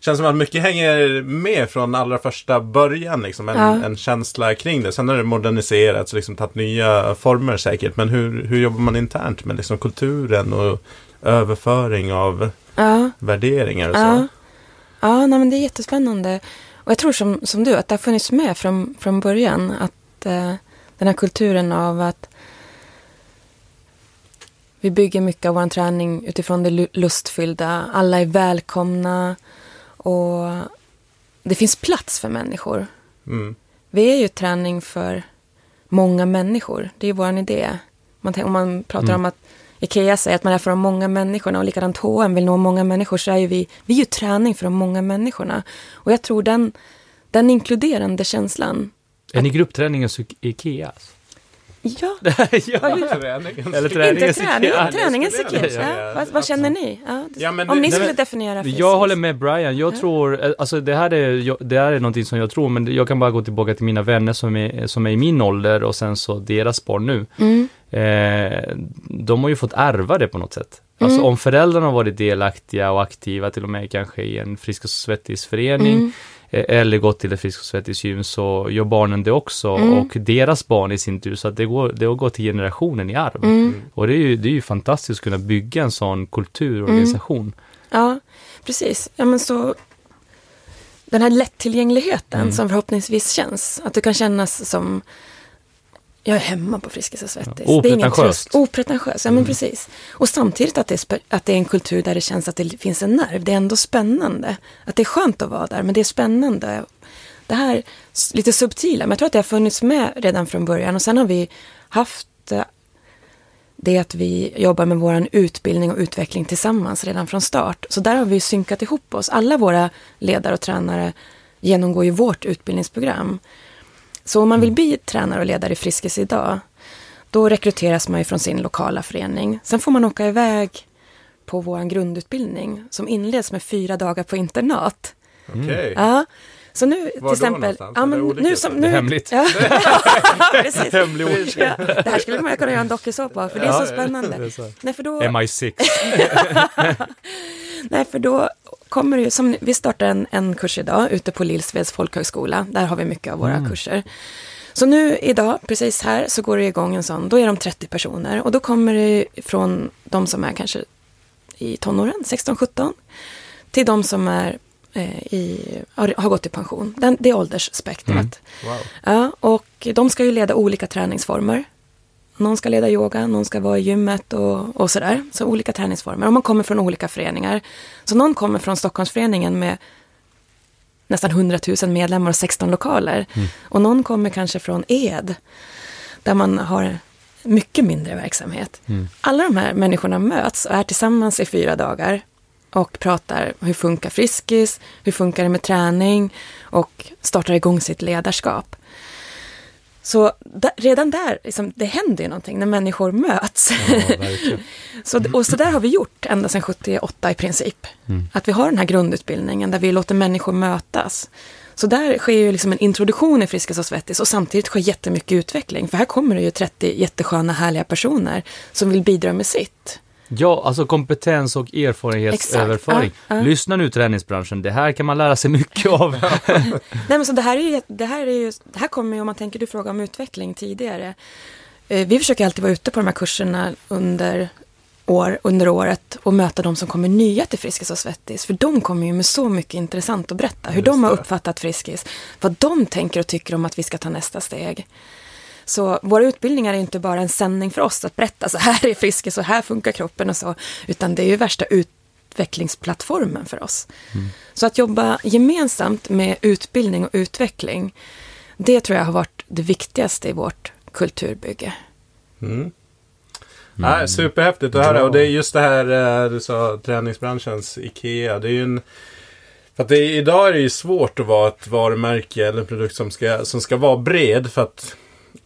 känns som att mycket hänger med från allra första början. Liksom, en, Ja. en känsla kring det. Sen har det moderniserats och liksom tagit nya former säkert. Men hur, hur jobbar man internt med liksom, kulturen och överföring av Ja, värderingar och så? ja. ja nej, men det är jättespännande. Och jag tror som, som du, att det har funnits med från, från början. Att eh, den här kulturen av att vi bygger mycket av vår träning utifrån det lu- lustfyllda. Alla är välkomna. Och det finns plats för människor. Mm. Vi är ju träning för många människor. Det är vår idé. Man, om man pratar Mm. om att Ikea säger att man är för de många människorna och likadant H&M vill nå många människor så är ju vi, vi är ju träning för de många människorna. Och jag tror den, den inkluderande känslan. Är ni gruppträningens Ikea? Ja, ja. Träningen. Eller inte träningens träning, Ikea. träningens det skulle Ikea. jag säga. Ja, vad, vad känner ni? Ja, det- Ja, men om det- ni skulle men- definiera Friskis. Jag håller med Brian. Jag tror, eh, alltså det här är, det här är någonting som jag tror, men jag kan bara gå tillbaka till mina vänner som är, som är i min ålder och sen så deras barn nu. Mm, Eh, de har ju fått ärva det på något sätt. Alltså Mm. om föräldrarna har varit delaktiga och aktiva till och med kanske i en Frisk och Svettis-förening mm, eh, eller gått till ett Frisk och Svettis-gym så gör barnen det också Mm. och deras barn i sin tur så att det, går, det har gått till generationen i arv. mm. Och det är, ju, det är ju fantastiskt att kunna bygga en sån kulturorganisation. Ja, precis. Ja, men så den här lättillgängligheten Mm. som förhoppningsvis känns. Att du kan kännas som jag är hemma på Friskis och Svettis. Ja, det är ingen opretentiöst. Opretentiöst, ja men precis. Och samtidigt att det, är att det är en kultur där det känns att det finns en nerv. Det är ändå spännande. Att det är skönt att vara där, men det är spännande. Det här lite subtila, men jag tror att det har funnits med redan från början. Och sen har vi haft eh, det att vi jobbar med vår utbildning och utveckling tillsammans redan från start. Så där har vi synkat ihop oss. Alla våra ledare och tränare genomgår ju vårt utbildningsprogram. Så om man vill bli tränare och ledare i Friskis idag, då rekryteras man ju från sin lokala förening. Sen får man åka iväg på vår grundutbildning som inleds med fyra dagar på internat. Okej. Ja. Så nu Var till exempel... Ja, Är men nu som, nu, Det är hemligt. Ja, precis. Hemlig. Ja, det här skulle man kunna göra en dokusåpa av, för det är så spännande. Nej, för då, MI6. nej, för då kommer det som vi startar en, en kurs idag ute på Lillsveds folkhögskola. Där har vi mycket av våra Mm. kurser. Så nu idag, precis här, så går det igång en sån. Då är de 30 personer och då kommer det från de som är kanske i tonåren, 16-17, till de som är eh, i, har, har gått i pension. Den, det är åldersspektrat. Mm. Wow. Ja, och de ska ju leda olika träningsformer. Någon ska leda yoga, någon ska vara i gymmet och, och sådär. Så olika träningsformer. Och man kommer från olika föreningar. Så någon kommer från Stockholmsföreningen med nästan 100 000 medlemmar och 16 lokaler. Och någon kommer kanske från Ed, där man har mycket mindre verksamhet. Mm. Alla de här människorna möts och är tillsammans i fyra dagar och pratar hur funkar Friskis, hur funkar det med träning och startar igång sitt ledarskap. Så da, redan där, liksom, det händer ju någonting när människor möts. Ja, så, och så där har vi gjort ända sedan 78 i princip. Mm. Att vi har den här grundutbildningen där vi låter människor mötas. Så där sker ju liksom en introduktion i Friskis och Svettis och samtidigt sker jättemycket utveckling. För här kommer det ju 30 jättesköna, härliga personer som vill bidra med sitt. Ja, alltså kompetens och erfarenhetsöverföring. Ja, ja. Lyssna nu träningsbranschen, det här kan man lära sig mycket av. Nej men så det här är ju, det här är ju, det här kommer ju om man tänker, du frågade om utveckling tidigare. Eh, vi försöker alltid vara ute på de här kurserna under, år, under året och möta de som kommer nya till Friskis och Svettis. För de kommer ju med så mycket intressant att berätta. Hur Just de har det. uppfattat Friskis. Vad de tänker och tycker om att vi ska ta nästa steg. Så våra utbildningar är inte bara en sändning för oss att berätta så här är Friskis och här funkar kroppen och så. Utan det är ju värsta utvecklingsplattformen för oss. Så att jobba gemensamt med utbildning och utveckling, det tror jag har varit det viktigaste i vårt kulturbygge. Mm. Ja, superhäftigt att höra. Och det är just det här eh, du sa, träningsbranschens IKEA. Det är ju en... För att det, är- idag är det ju svårt att vara ett varumärke eller en produkt som ska, som ska vara bred. För att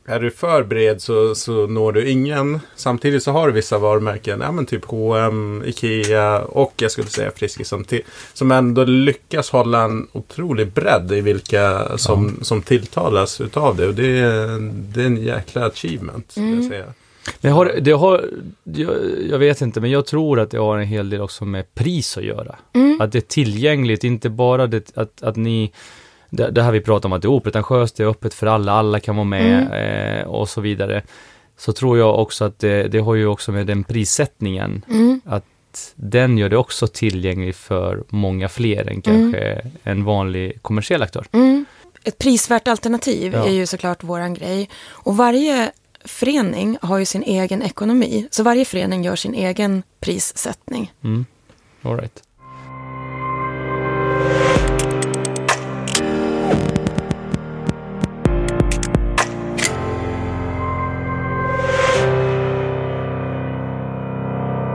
är du för bred så, så når du ingen. Samtidigt så har du vissa varumärken, ja men typ H&M, Ikea och jag skulle säga Friskis som, till, som ändå lyckas hålla en otrolig bredd i vilka som, ja. som tilltalas utav det. Och det är, det är en jäkla achievement, skulle mm. jag säga. Det har, det har, jag, jag, vet inte, men jag tror att det har en hel del också med pris att göra. Mm. Att det är tillgängligt, inte bara det, att, att ni det, det här vi pratar om att det är opretentiöst, det är öppet för alla, alla kan vara med mm. eh, och så vidare. Så tror jag också att det, det har ju också med den prissättningen, mm. att den gör det också tillgängligt för många fler än kanske mm. en vanlig kommersiell aktör. Mm. Ett prisvärt alternativ ja. är ju såklart våran grej. Och varje förening har ju sin egen ekonomi, så varje förening gör sin egen prissättning. Mm. All right.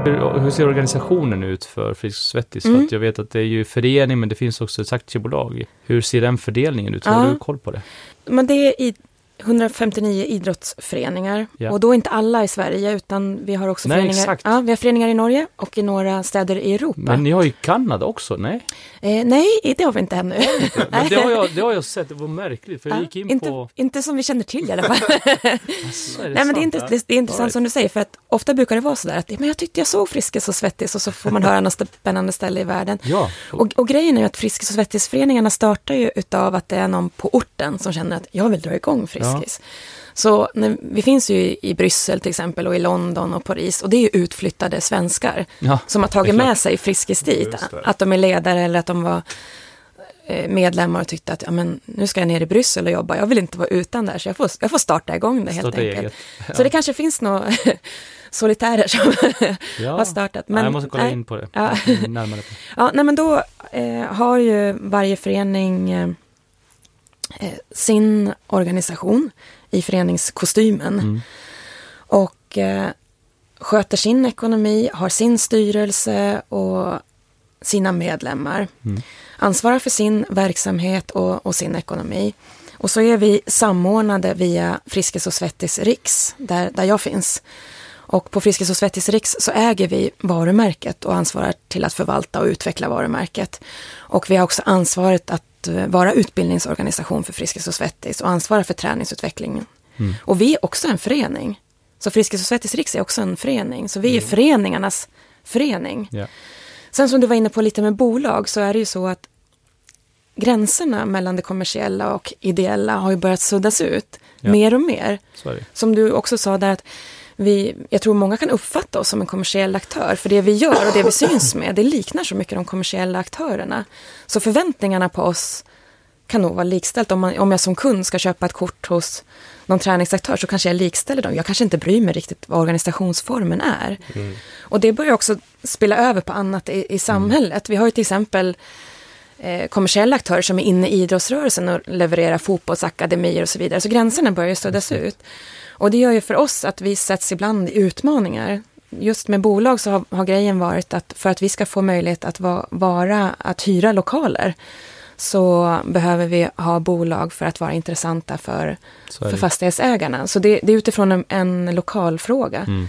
Hur, hur, ser organisationen ut för Frisk Svettis? Mm. För att jag vet att det är ju förening men det finns också ett aktiebolag. Hur ser den fördelningen ut? Ja. Har du koll på det? Men det är i 159 idrottsföreningar. Ja. Och då inte alla i Sverige, utan vi har också nej, föreningar, exakt. ja, vi har föreningar i Norge och i några städer i Europa. Men ni har ju Kanada också, nej? Eh, nej, det har vi inte ännu. Men det har, jag, det har jag sett, det var märkligt, för jag gick in inte, på... Inte som vi känner till i alla fall. alltså, nej, men det är, inte, det, det är intressant som du säger, för att ofta brukar det vara sådär att men jag tyckte jag såg Friskis och Svettis och så får man höra något spännande ställe i världen. Ja. Och, och grejen är ju att Friskis och Svettis-föreningarna startar ju utav att det är någon på orten som känner att jag vill dra igång Friskis. Ja. Så när, vi finns ju i Bryssel till exempel och i London och Paris och det är ju utflyttade svenskar ja, som har tagit med sig Friskis dit. Att de är ledare eller att de var eh, medlemmar och tyckte att ja, men, nu ska jag ner i Bryssel och jobba, jag vill inte vara utan där, så jag får, jag får starta igång det helt starta enkelt. Ja. Så det kanske finns några solitärer som ja. har startat. Men, ja, jag måste kolla äh, in på det. Ja. Närmare på. ja, nej, men då eh, har ju varje förening eh sin organisation i föreningskostymen. Mm. Och eh, sköter sin ekonomi, har sin styrelse och sina medlemmar. Mm. Ansvarar för sin verksamhet och, och, sin ekonomi. Och så är vi samordnade via Friskis och Svettis Riks, där, där jag finns. Och på Friskis och Svettis Riks så äger vi varumärket och ansvarar till att förvalta och utveckla varumärket. Och vi har också ansvaret att Eh, vara utbildningsorganisation för Friskis och Svettis och ansvara för träningsutvecklingen. Mm. Och vi är också en förening. Så Friskis och Svettis Riks är också en förening. Så vi är mm. föreningarnas förening. Yeah. Sen som du var inne på lite med bolag så är det ju så att gränserna mellan det kommersiella och ideella har ju börjat suddas ut ja. mer och mer. Som du också sa där att vi, jag tror många kan uppfatta oss som en kommersiell aktör, för det vi gör och det vi syns med, det liknar så mycket de kommersiella aktörerna. Så förväntningarna på oss kan nog vara likställt. Om, man, om jag som kund ska köpa ett kort hos någon träningsaktör så kanske jag likställer dem. Jag kanske inte bryr mig riktigt vad organisationsformen är. Mm. Och det börjar också spela över på annat i, i samhället. Vi har ju till exempel eh, kommersiella aktörer som är inne i idrottsrörelsen och levererar fotbollsakademier och så vidare. Så gränserna börjar suddas ut. Och det gör ju för oss att vi sätts ibland i utmaningar. Just med bolag så har, har grejen varit att för att vi ska få möjlighet att va, vara, att hyra lokaler så behöver vi ha bolag för att vara intressanta för, för fastighetsägarna. Så det, det är utifrån en, en lokalfråga. Mm.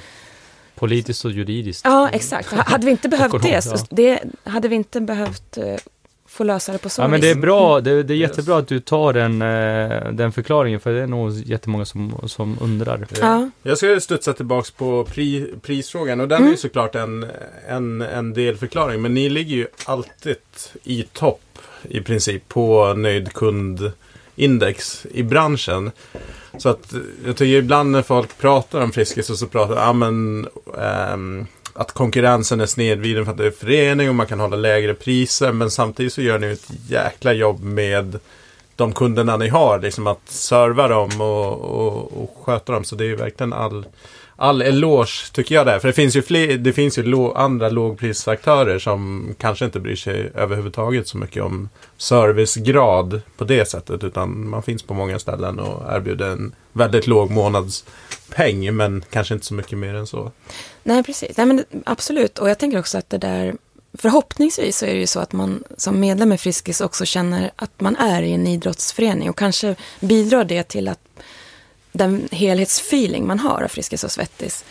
Politiskt och juridiskt. Ja, exakt. Hade vi inte behövt det, så det, hade vi inte behövt eh, få lösa det på så Ja, men det är bra. Det, det är jättebra att du tar den, eh, den förklaringen, för det är nog jättemånga som, som undrar. Ja. Jag ska studsa tillbaks på pri, prisfrågan och den mm. är ju såklart en, en, en delförklaring. Men ni ligger ju alltid i topp i princip på nöjd kundindex i branschen. Så att jag tycker ibland när folk pratar om Friskis så, så pratar de, ja men ähm, att konkurrensen är snedvriden för att det är förening och man kan hålla lägre priser. Men samtidigt så gör ni ett jäkla jobb med de kunderna ni har. Liksom att serva dem och, och, och sköta dem. Så det är ju verkligen all, all eloge tycker jag där. För det finns ju, fler, det finns ju lo, andra lågprisaktörer som kanske inte bryr sig överhuvudtaget så mycket om servicegrad på det sättet. Utan man finns på många ställen och erbjuder en väldigt låg månadspeng. Men kanske inte så mycket mer än så. Nej, precis. Nej, men absolut. Och jag tänker också att det där Förhoppningsvis så är det ju så att man som medlem i Friskis också känner att man är i en idrottsförening och kanske bidrar det till att den helhetsfeeling man har av Friskis och Svettis.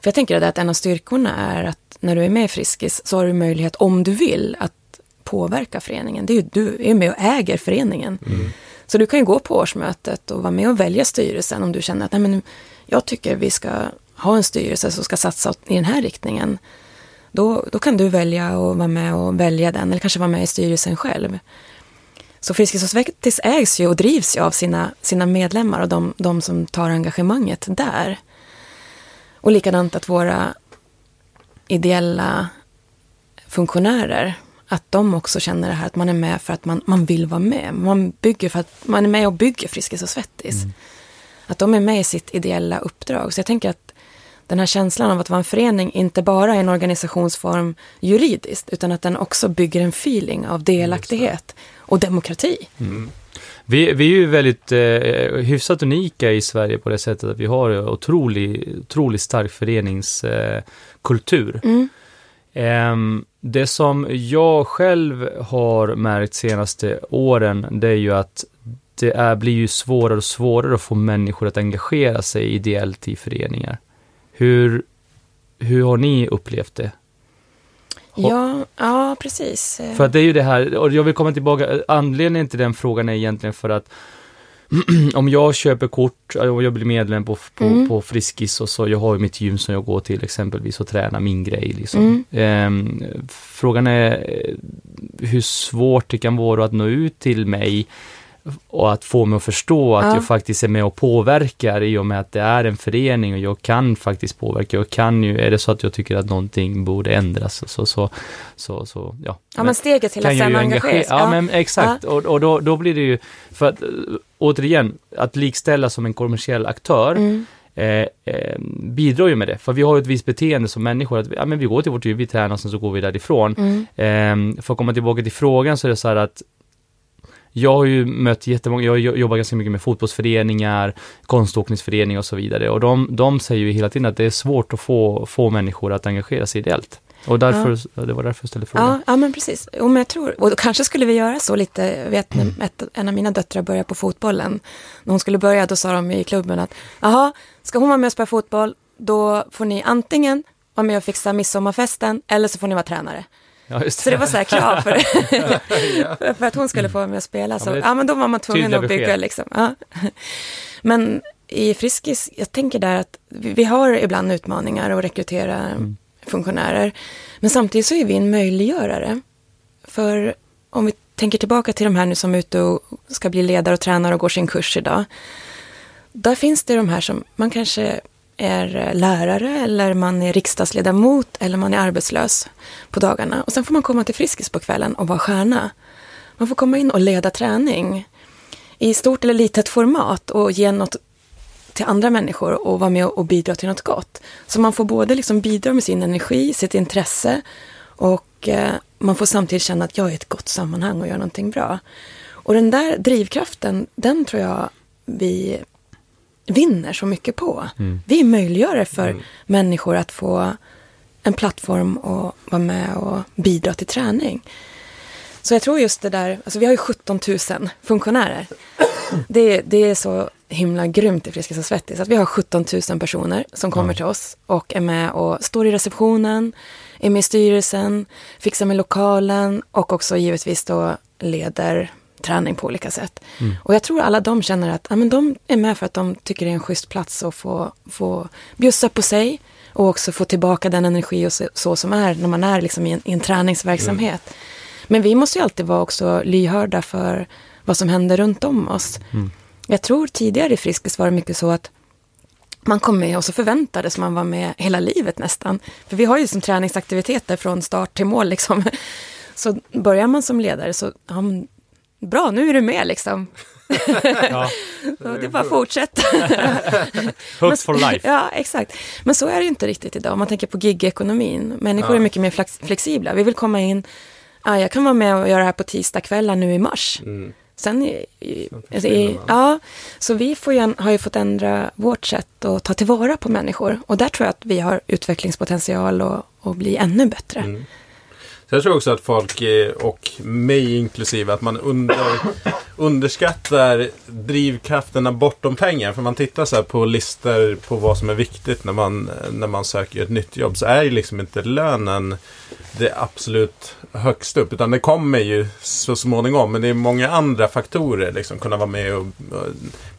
För jag tänker att en av styrkorna är att när du är med i Friskis så har du möjlighet, om du vill, att påverka föreningen. Det är ju, du är med och äger föreningen. Mm. Så du kan ju gå på årsmötet och vara med och välja styrelsen om du känner att Nej, men jag tycker vi ska ha en styrelse som ska satsa i den här riktningen. Då, då kan du välja att vara med och välja den, eller kanske vara med i styrelsen själv. Så Friskis och Svettis ägs ju och drivs ju av sina, sina medlemmar och de, de som tar engagemanget där. Och likadant att våra ideella funktionärer, att de också känner det här att man är med för att man, man vill vara med. Man, bygger för att, man är med och bygger Friskis och Svettis. Mm. Att de är med i sitt ideella uppdrag. Så jag tänker att den här känslan av att vara en förening inte bara är en organisationsform juridiskt, utan att den också bygger en feeling av delaktighet och demokrati. Mm. Vi, vi är ju väldigt eh, hyfsat unika i Sverige på det sättet att vi har otroligt otrolig stark föreningskultur. Eh, mm. eh, det som jag själv har märkt senaste åren, det är ju att det är, blir ju svårare och svårare att få människor att engagera sig ideellt i föreningar. Hur, hur har ni upplevt det? Ja, ja, precis. För att det är ju det här, och jag vill komma tillbaka, anledningen till den frågan är egentligen för att om jag köper kort och jag blir medlem på, på, mm. på Friskis och så, jag har ju mitt gym som jag går till exempelvis och tränar min grej liksom. Mm. Eh, frågan är hur svårt det kan vara att nå ut till mig och att få mig att förstå att ja. jag faktiskt är med och påverkar i och med att det är en förening och jag kan faktiskt påverka. Jag kan ju, är det så att jag tycker att någonting borde ändras så, så, så, så ja. Ja, men steget till att sen engagera Ja, ja, men exakt. Ja. Och, och då, då blir det ju, för att återigen, att likställa som en kommersiell aktör mm. Eh, eh, bidrar ju med det. För vi har ju ett visst beteende som människor, att ja, men vi går till vårt gym, vi tränar, sen så går vi därifrån. Mm. Eh, för att komma tillbaka till frågan så är det så här att jag har ju mött jättemånga, jag jobbar ganska mycket med fotbollsföreningar, konståkningsföreningar och så vidare och de, de säger ju hela tiden att det är svårt att få, få människor att engagera sig ideellt. Och därför, ja. det var därför jag ställde frågan. Ja, ja men precis. Och men jag tror, och kanske skulle vi göra så lite, jag vet mm. ett, en av mina döttrar började på fotbollen. När hon skulle börja, då sa de i klubben att, jaha, ska hon vara med och spela fotboll, då får ni antingen vara med och fixa midsommarfesten, eller så får ni vara tränare. Ja, det. Så det var så här krav för, ja. för att hon skulle få vara med och spela. Så, ja, men, ja, men då var man tvungen att bygga liksom. Ja. Men i Friskis, jag tänker där att vi, vi har ibland utmaningar att rekrytera mm. funktionärer. Men samtidigt så är vi en möjliggörare. För om vi tänker tillbaka till de här nu som är ute och ska bli ledare och tränare och går sin kurs idag. Där finns det de här som man kanske är eh, lärare eller man är riksdagsledamot eller man är arbetslös på dagarna. Och sen får man komma till Friskis på kvällen och vara stjärna. Man får komma in och leda träning i stort eller litet format och ge något till andra människor och vara med och bidra till något gott. Så man får både liksom bidra med sin energi, sitt intresse och eh, man får samtidigt känna att jag är i ett gott sammanhang och gör någonting bra. Och den där drivkraften, den tror jag vi vinner så mycket på. Mm. Vi möjliggör för mm. människor att få en plattform och vara med och bidra till träning. Så jag tror just det där, alltså vi har ju 17 000 funktionärer. Det, det är så himla grymt i Friskis och Svettis att vi har 17 000 personer som kommer ja. till oss och är med och står i receptionen, är med i styrelsen, fixar med lokalen och också givetvis då leder träning på olika sätt. Mm. Och jag tror alla de känner att ja, men de är med för att de tycker det är en schysst plats att få, få bjussa på sig och också få tillbaka den energi och så, så som är när man är liksom i, en, i en träningsverksamhet. Mm. Men vi måste ju alltid vara också lyhörda för vad som händer runt om oss. Mm. Jag tror tidigare i Friskis var det mycket så att man kom med och så förväntades man vara med hela livet nästan. För vi har ju som träningsaktiviteter från start till mål liksom. Så börjar man som ledare så, ja, bra, nu är du med liksom. ja, det är bara att fortsätta. Hooks for life. Ja, exakt. Men så är det ju inte riktigt idag. Om man tänker på gigekonomin. Människor ja. är mycket mer flexibla. Vi vill komma in, ja, jag kan vara med och göra det här på tisdagskvällar nu i mars. Mm. Sen i, i, i, ja, så vi får ju, har ju fått ändra vårt sätt att ta tillvara på människor. Och där tror jag att vi har utvecklingspotential och, och bli ännu bättre. Mm. Så jag tror också att folk, och mig inklusive, att man under, underskattar drivkrafterna bortom pengar. För man tittar så på listor på vad som är viktigt när man, när man söker ett nytt jobb. Så är ju liksom inte lönen det absolut högst upp. Utan det kommer ju så småningom. Men det är många andra faktorer. Liksom kunna vara med och,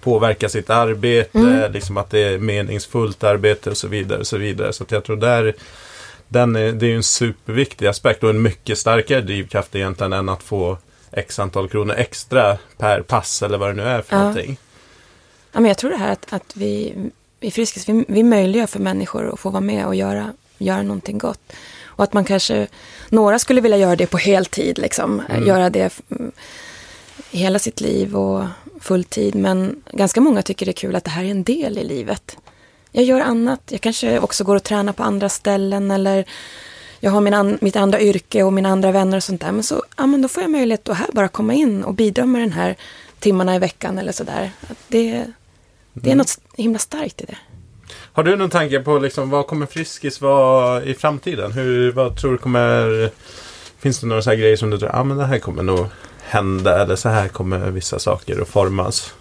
påverka sitt arbete. Mm. Liksom att det är meningsfullt arbete och så vidare. Och så vidare. Så jag tror där den är, det är ju en superviktig aspekt och en mycket starkare drivkraft egentligen än att få x antal kronor extra per pass eller vad det nu är för Ja. någonting. Ja, men jag tror det här att, att vi i Friskis, vi, vi möjliggör för människor att få vara med och göra, göra någonting gott. Och att man kanske, några skulle vilja göra det på heltid, liksom. Mm. Göra det hela sitt liv och fulltid. Men ganska många tycker det är kul att det här är en del i livet. Jag gör annat, jag kanske också går och tränar på andra ställen eller jag har min an, mitt andra yrke och mina andra vänner och sånt där. Men så, ja men då får jag möjlighet att här bara komma in och bidra med den här timmarna i veckan eller sådär. Det, det är något himla starkt i det. Har du någon tanke på liksom, vad kommer Friskis vara i framtiden? Hur, vad tror du kommer... Finns det några så grejer som du tror, ja ah, men det här kommer nog hända eller så här kommer vissa saker att formas?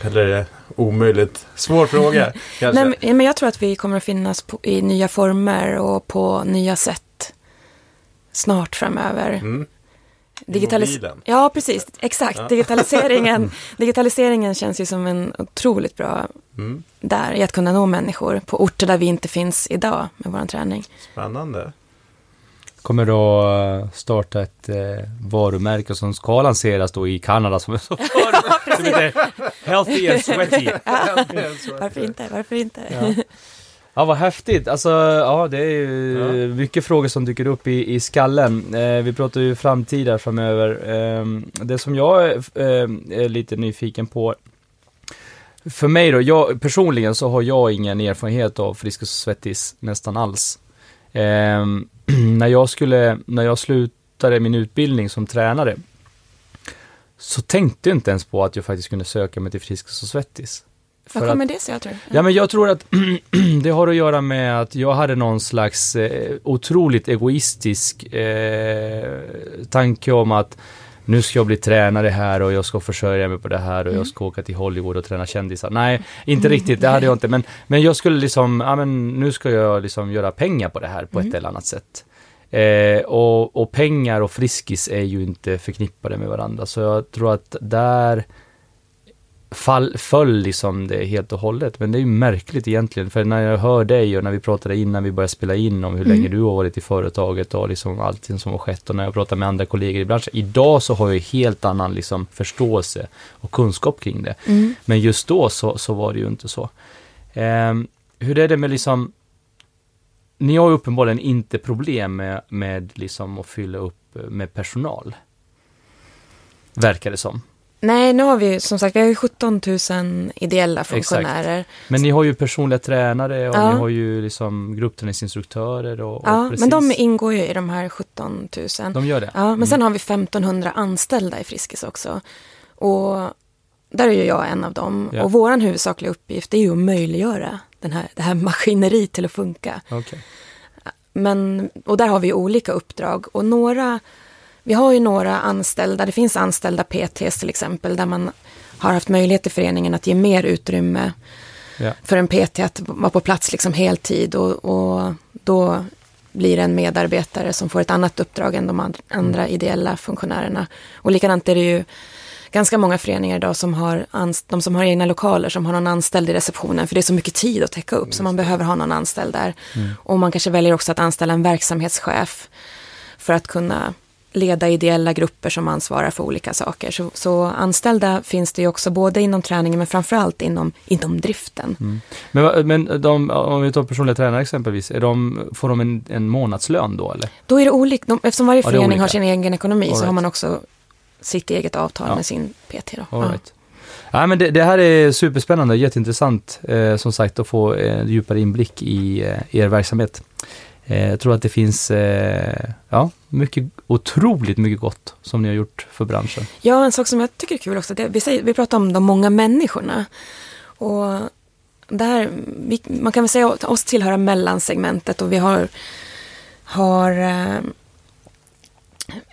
Eller är det omöjligt? Svår fråga kanske. Nej, men- men jag tror att vi kommer att finnas på, i nya former och på nya sätt snart framöver. Mm. Digitalis- mobilen. ja, precis. Exakt. Ja. Digitaliseringen, digitaliseringen känns ju som en otroligt bra Mm. där i att kunna nå människor på orter där vi inte finns idag med vår träning. Spännande. Kommer då eh, starta ett eh, varumärke som ska lanseras då i Kanada som är så varumärke som heter Healthy and Sweaty. Varför inte? Varför inte? Ja. Ja, vad häftigt. Alltså, ja, det är ju Ja. mycket frågor som dyker upp i, i skallen. Eh, vi pratar ju framtida framöver. Eh, det som jag eh, är lite nyfiken på, för mig då, jag, personligen så har jag ingen erfarenhet av Friskis och Svettis nästan alls. Eh, när, jag skulle, när jag slutade min utbildning som tränare, så tänkte jag inte ens på att jag faktiskt kunde söka mig till Friskis och Svettis. Vad att- kommer det sig, jag tror? Ja, men jag tror att det har att göra med att jag hade någon slags eh, otroligt egoistisk eh, tanke om att nu ska jag bli tränare här och jag ska försörja mig på det här och jag ska åka till Hollywood och träna kändisar. Nej, inte riktigt, det hade jag inte. Men, men jag skulle liksom, ja men nu ska jag liksom göra pengar på det här på ett eller annat sätt. Eh, och, och pengar och friskis är ju inte förknippade med varandra. Så jag tror att där fall, föll liksom det helt och hållet. Men det är ju märkligt egentligen, för när jag hör dig och när vi pratade innan vi började spela in om hur Mm. länge du har varit i företaget och liksom allting som har skett och när jag pratar med andra kollegor i branschen. Idag så har jag helt annan liksom förståelse och kunskap kring det. Mm. Men just då så, så var det ju inte så. Ehm, hur är det med liksom, ni har ju uppenbarligen inte problem med, med liksom att fylla upp med personal. Verkar det som. Nej, nu har vi som sagt vi har ju 17 000 ideella funktionärer. Men ni har ju personliga tränare och Ja. ni har ju liksom gruppträningsinstruktörer och, och Ja, precis. men de ingår ju i de här 17 000. De gör det? Ja, men sen har vi 1500 anställda i Friskis också. Och där är ju jag en av dem. Ja. Och vår huvudsakliga uppgift är ju att möjliggöra den här, det här maskineriet till att funka. Okej. Men, och där har vi olika uppdrag. Och några, vi har ju några anställda, det finns anställda PTs till exempel, där man har haft möjlighet i föreningen att ge mer utrymme Ja. för en PT att vara på plats liksom heltid. Och, och då blir det en medarbetare som får ett annat uppdrag än de and- andra ideella funktionärerna. Och likadant är det ju ganska många föreningar idag som har, de som har egna lokaler, som har någon anställd i receptionen, för det är så mycket tid att täcka upp, så man behöver ha någon anställd där. Och man kanske väljer också att anställa en verksamhetschef för att kunna leda ideella grupper som ansvarar för olika saker. Så, så anställda finns det ju också både inom träningen men framförallt inom, inom driften. Men, va- men de, om vi tar personliga tränare exempelvis, de, får de en, en månadslön då eller? Då är det olika, de, eftersom varje Ja, förening har sin egen ekonomi All så har right. man också sitt eget avtal Ja. med sin PT. Då. All Ja. right. Ja, men det, det här är superspännande, jätteintressant eh, som sagt att få eh, djupare inblick i eh, er verksamhet. Eh, jag tror att det finns eh, ja, mycket, otroligt mycket gott som ni har gjort för branschen. Ja, en sak som jag tycker är kul också, det, vi, säger, vi pratar om de många människorna. Och där, vi, man kan väl säga att oss tillhöra mellansegmentet och vi har, har eh,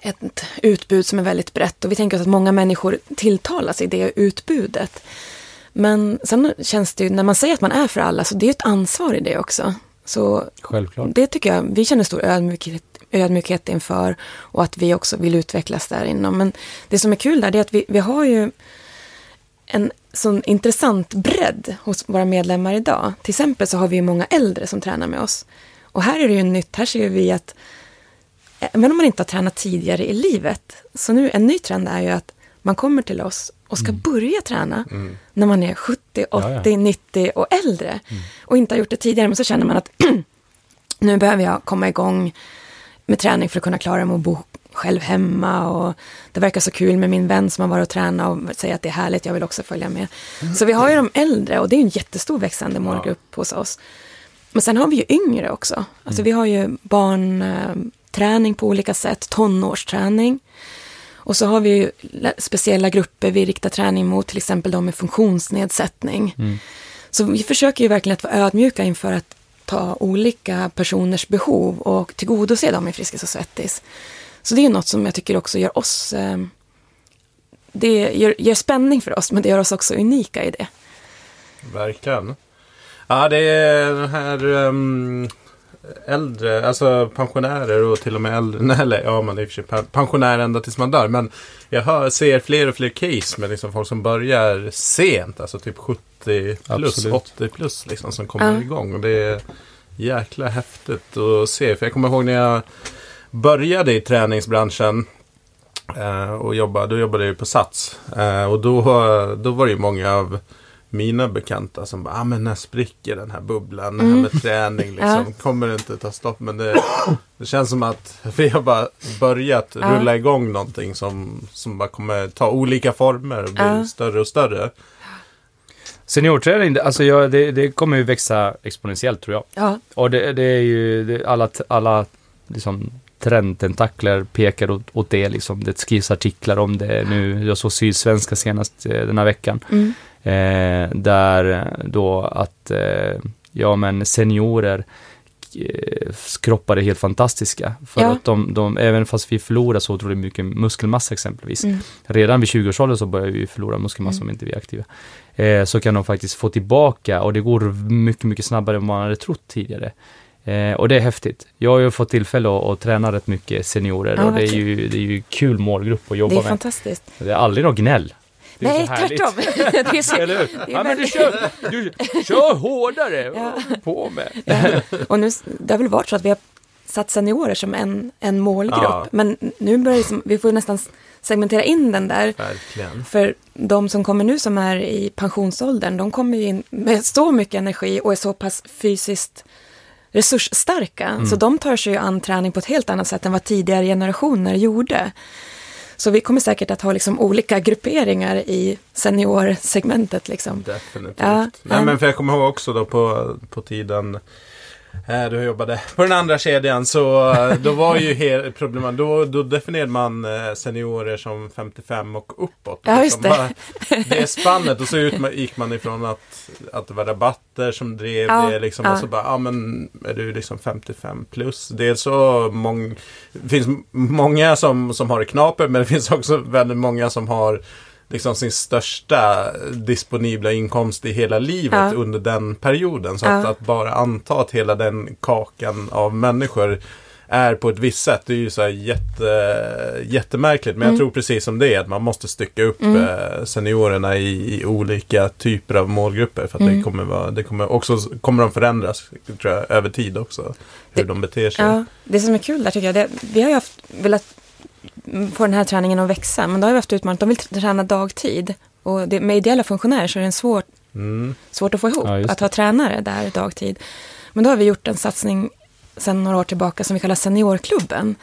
ett utbud som är väldigt brett och vi tänker oss att många människor tilltalas i det utbudet. Men sen känns det ju, när man säger att man är för alla, så det är ett ansvar i det också. Så Självklart. det tycker jag, vi känner stor ödmjukhet, ödmjukhet inför och att vi också vill utvecklas där inom. Men det som är kul där, det är att vi, vi har ju en sån intressant bredd hos våra medlemmar idag. Till exempel så har vi ju många äldre som tränar med oss. Och här är det ju nytt, här ser vi att även om man inte har tränat tidigare i livet, så nu en ny trend är ju att man kommer till oss och ska börja träna när man är 70, 80, Ja, ja. 90 och äldre. Och inte har gjort det tidigare, men så känner man att nu behöver jag komma igång med träning för att kunna klara mig att bo själv hemma och det verkar så kul med min vän som har varit och tränat och säger att det är härligt, jag vill också följa med. Så vi har ju de äldre och det är en jättestor växande målgrupp hos oss. Men sen har vi ju yngre också. Alltså vi har ju barnträning på olika sätt, tonårsträning. Och så har vi ju la- speciella grupper vi riktar träning mot, till exempel de med funktionsnedsättning. Så vi försöker ju verkligen att vara ödmjuka inför att ta olika personers behov och tillgodose dem i Friskis och Svettis. Så det är något som jag tycker också gör oss... Eh, det ger, ger spänning för oss, men det gör oss också unika i det. Verkligen. Ja, det är den här um, äldre, alltså pensionärer och till och med äldre. Nej, eller ja, man är i och för sig pen- pensionär ända tills man dör. Men jag hör, ser fler och fler case med liksom folk som börjar sent, alltså typ 70 plus, Absolut. 80 plus liksom som kommer Ja. igång. Och det är jäkla häftigt att se. För jag kommer ihåg när jag började i träningsbranschen eh, och jobbade, då jobbade jag på Sats. Eh, och då, då var det ju många av mina bekanta som bara, ah, men när spricker den här bubblan, det här med träning liksom, Mm. Ja. kommer det inte ta stopp. Men det, det känns som att vi har bara börjat Ja. rulla igång någonting som, som bara kommer ta olika former och bli Ja. större och större. Seniorträning, alltså jag, det, det kommer ju växa exponentiellt tror jag. Ja, Och det, det är ju, det, alla, alla liksom, trendtentakler pekar åt, åt det liksom. Det skrivs artiklar om det nu. Jag såg Sydsvenska senast eh, den här veckan. mm. Eh, där då att, eh, ja men seniorer eh, kroppar är helt fantastiska. För Ja. att de, de, även fast vi förlorar så otroligt mycket muskelmassa exempelvis. Mm. Redan vid 20-årsåldern så börjar vi förlora muskelmassa om inte vi är aktiva. Eh, så kan de faktiskt få tillbaka och det går mycket, mycket snabbare än man hade trott tidigare. Eh, och det är häftigt. Jag har ju fått tillfälle att, att träna rätt mycket seniorer Ja, och det är, ju, det är ju kul målgrupp att jobba det är med. fantastiskt. Det är aldrig något gnäll. Det är Nej, så härligt. tvärtom. det är så, Eller hur? det är Ja, men du kör, du kör hårdare! Ja. På med! Ja. Och nu, det har väl varit så att vi har satt seniorer som en, en målgrupp. Ja. Men nu börjar det som, vi får nästan segmentera in den där. Verkligen. För de som kommer nu som är i pensionsåldern, de kommer ju in med så mycket energi och är så pass fysiskt resursstarka. Så de tar sig ju an träning på ett helt annat sätt än vad tidigare generationer gjorde. Så vi kommer säkert att ha liksom olika grupperingar i seniorsegmentet. Liksom. Definitivt. Ja, Nej, men för jag kommer ihåg också då på, på tiden eh, jag jobbade på den andra kedjan så eh, då var ju problemet, då, då definierade man eh, seniorer som 55 och uppåt. Ja, just det. Bara, det är spannet och så ut, gick man ifrån att, att det var rabatter som drev Ja, det liksom ja. och så bara, ja men är du liksom 55 plus? Det är så många, det finns många som, som har det knapert men det finns också väldigt många som har liksom sin största disponibla inkomst i hela livet Ja. under den perioden. Så Ja. att, att bara anta att hela den kakan av människor är på ett visst sätt. Det är ju så här jätte, jättemärkligt. Men jag tror precis som det är att man måste stycka upp eh, seniorerna i, i olika typer av målgrupper. För att det kommer vara, det kommer också, kommer de förändras tror jag, över tid också. Hur Det- de beter sig. Ja, det som är kul där tycker jag, det, vi har ju haft, velat få den här träningen att växa, men då har vi haft utmaningen, de vill träna dagtid. Och det, med ideella funktionärer så är det en svår, Mm. svårt att få ihop, Ja, att ha tränare där dagtid. Men då har vi gjort en satsning sedan några år tillbaka som vi kallar Seniorklubben,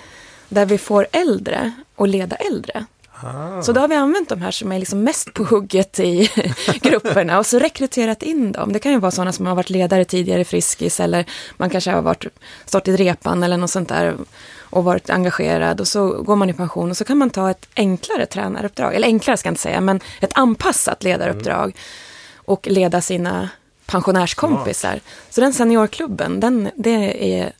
där vi får äldre och leda äldre. Ah. Så då har vi använt de här som är liksom mest på hugget i grupperna och så rekryterat in dem. Det kan ju vara sådana som har varit ledare tidigare i Friskis eller man kanske har varit, stått i repan eller något sånt där och varit engagerad och så går man i pension och så kan man ta ett enklare tränaruppdrag, eller enklare ska jag inte säga, men ett anpassat ledaruppdrag och leda sina pensionärskompisar. Så den seniorklubben, den, det är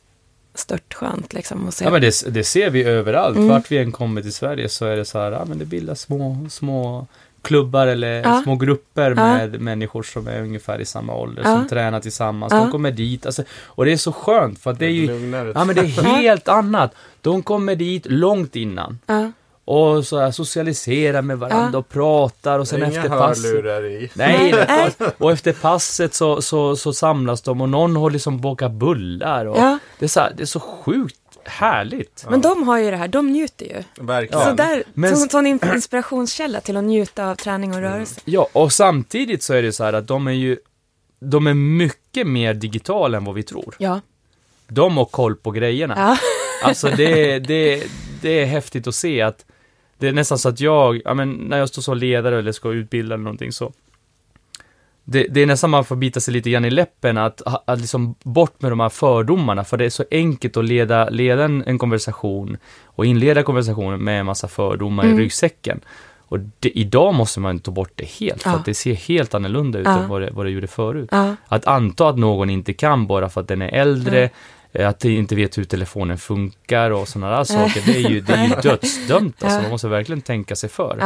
störtskönt liksom. att se. Ja men det, det ser vi överallt. Mm. Vart vi än kommer till Sverige så är det så här, ja men det bildas små, små klubbar eller Ja. små grupper Ja. med människor som är ungefär i samma ålder, Ja. som tränar tillsammans. Ja. De kommer dit, alltså, och det är så skönt för att det är ju, ja men det är helt annat. De kommer dit långt innan. Ja. Och så här socialiserar med varandra Ja. och pratar och sen Inga efter passet. hörlurar i. Nej, Nej, och efter passet så, så, så samlas de och någon har liksom bakat bullar. Och Ja. det, är så här, det är så sjukt härligt. Men de har ju det här, de njuter ju. Verkligen. Så där, Men- sån, sån in- inspirationskälla till att njuta av träning och rörelse. Ja, och samtidigt så är det så här att de är ju de är mycket mer digitala än vad vi tror. Ja. De har koll på grejerna. Ja. Alltså det, det, det är häftigt att se att det är nästan så att jag, ja men när jag står som ledare eller ska utbilda eller någonting så det, det är nästan man får bita sig lite grann i läppen att, att liksom bort med de här fördomarna för det är så enkelt att leda, leda en, en konversation och inleda konversationen med en massa fördomar Mm. i ryggsäcken. Och det, idag måste man ta bort det helt för Ja. att det ser helt annorlunda ut Ja. än vad det, vad det gjorde förut. Ja. Att anta att någon inte kan bara för att den är äldre, Nej. eh, att de inte vet hur telefonen funkar och sådana där saker, det är ju, det är ju dödsdömt alltså. Man måste verkligen tänka sig för.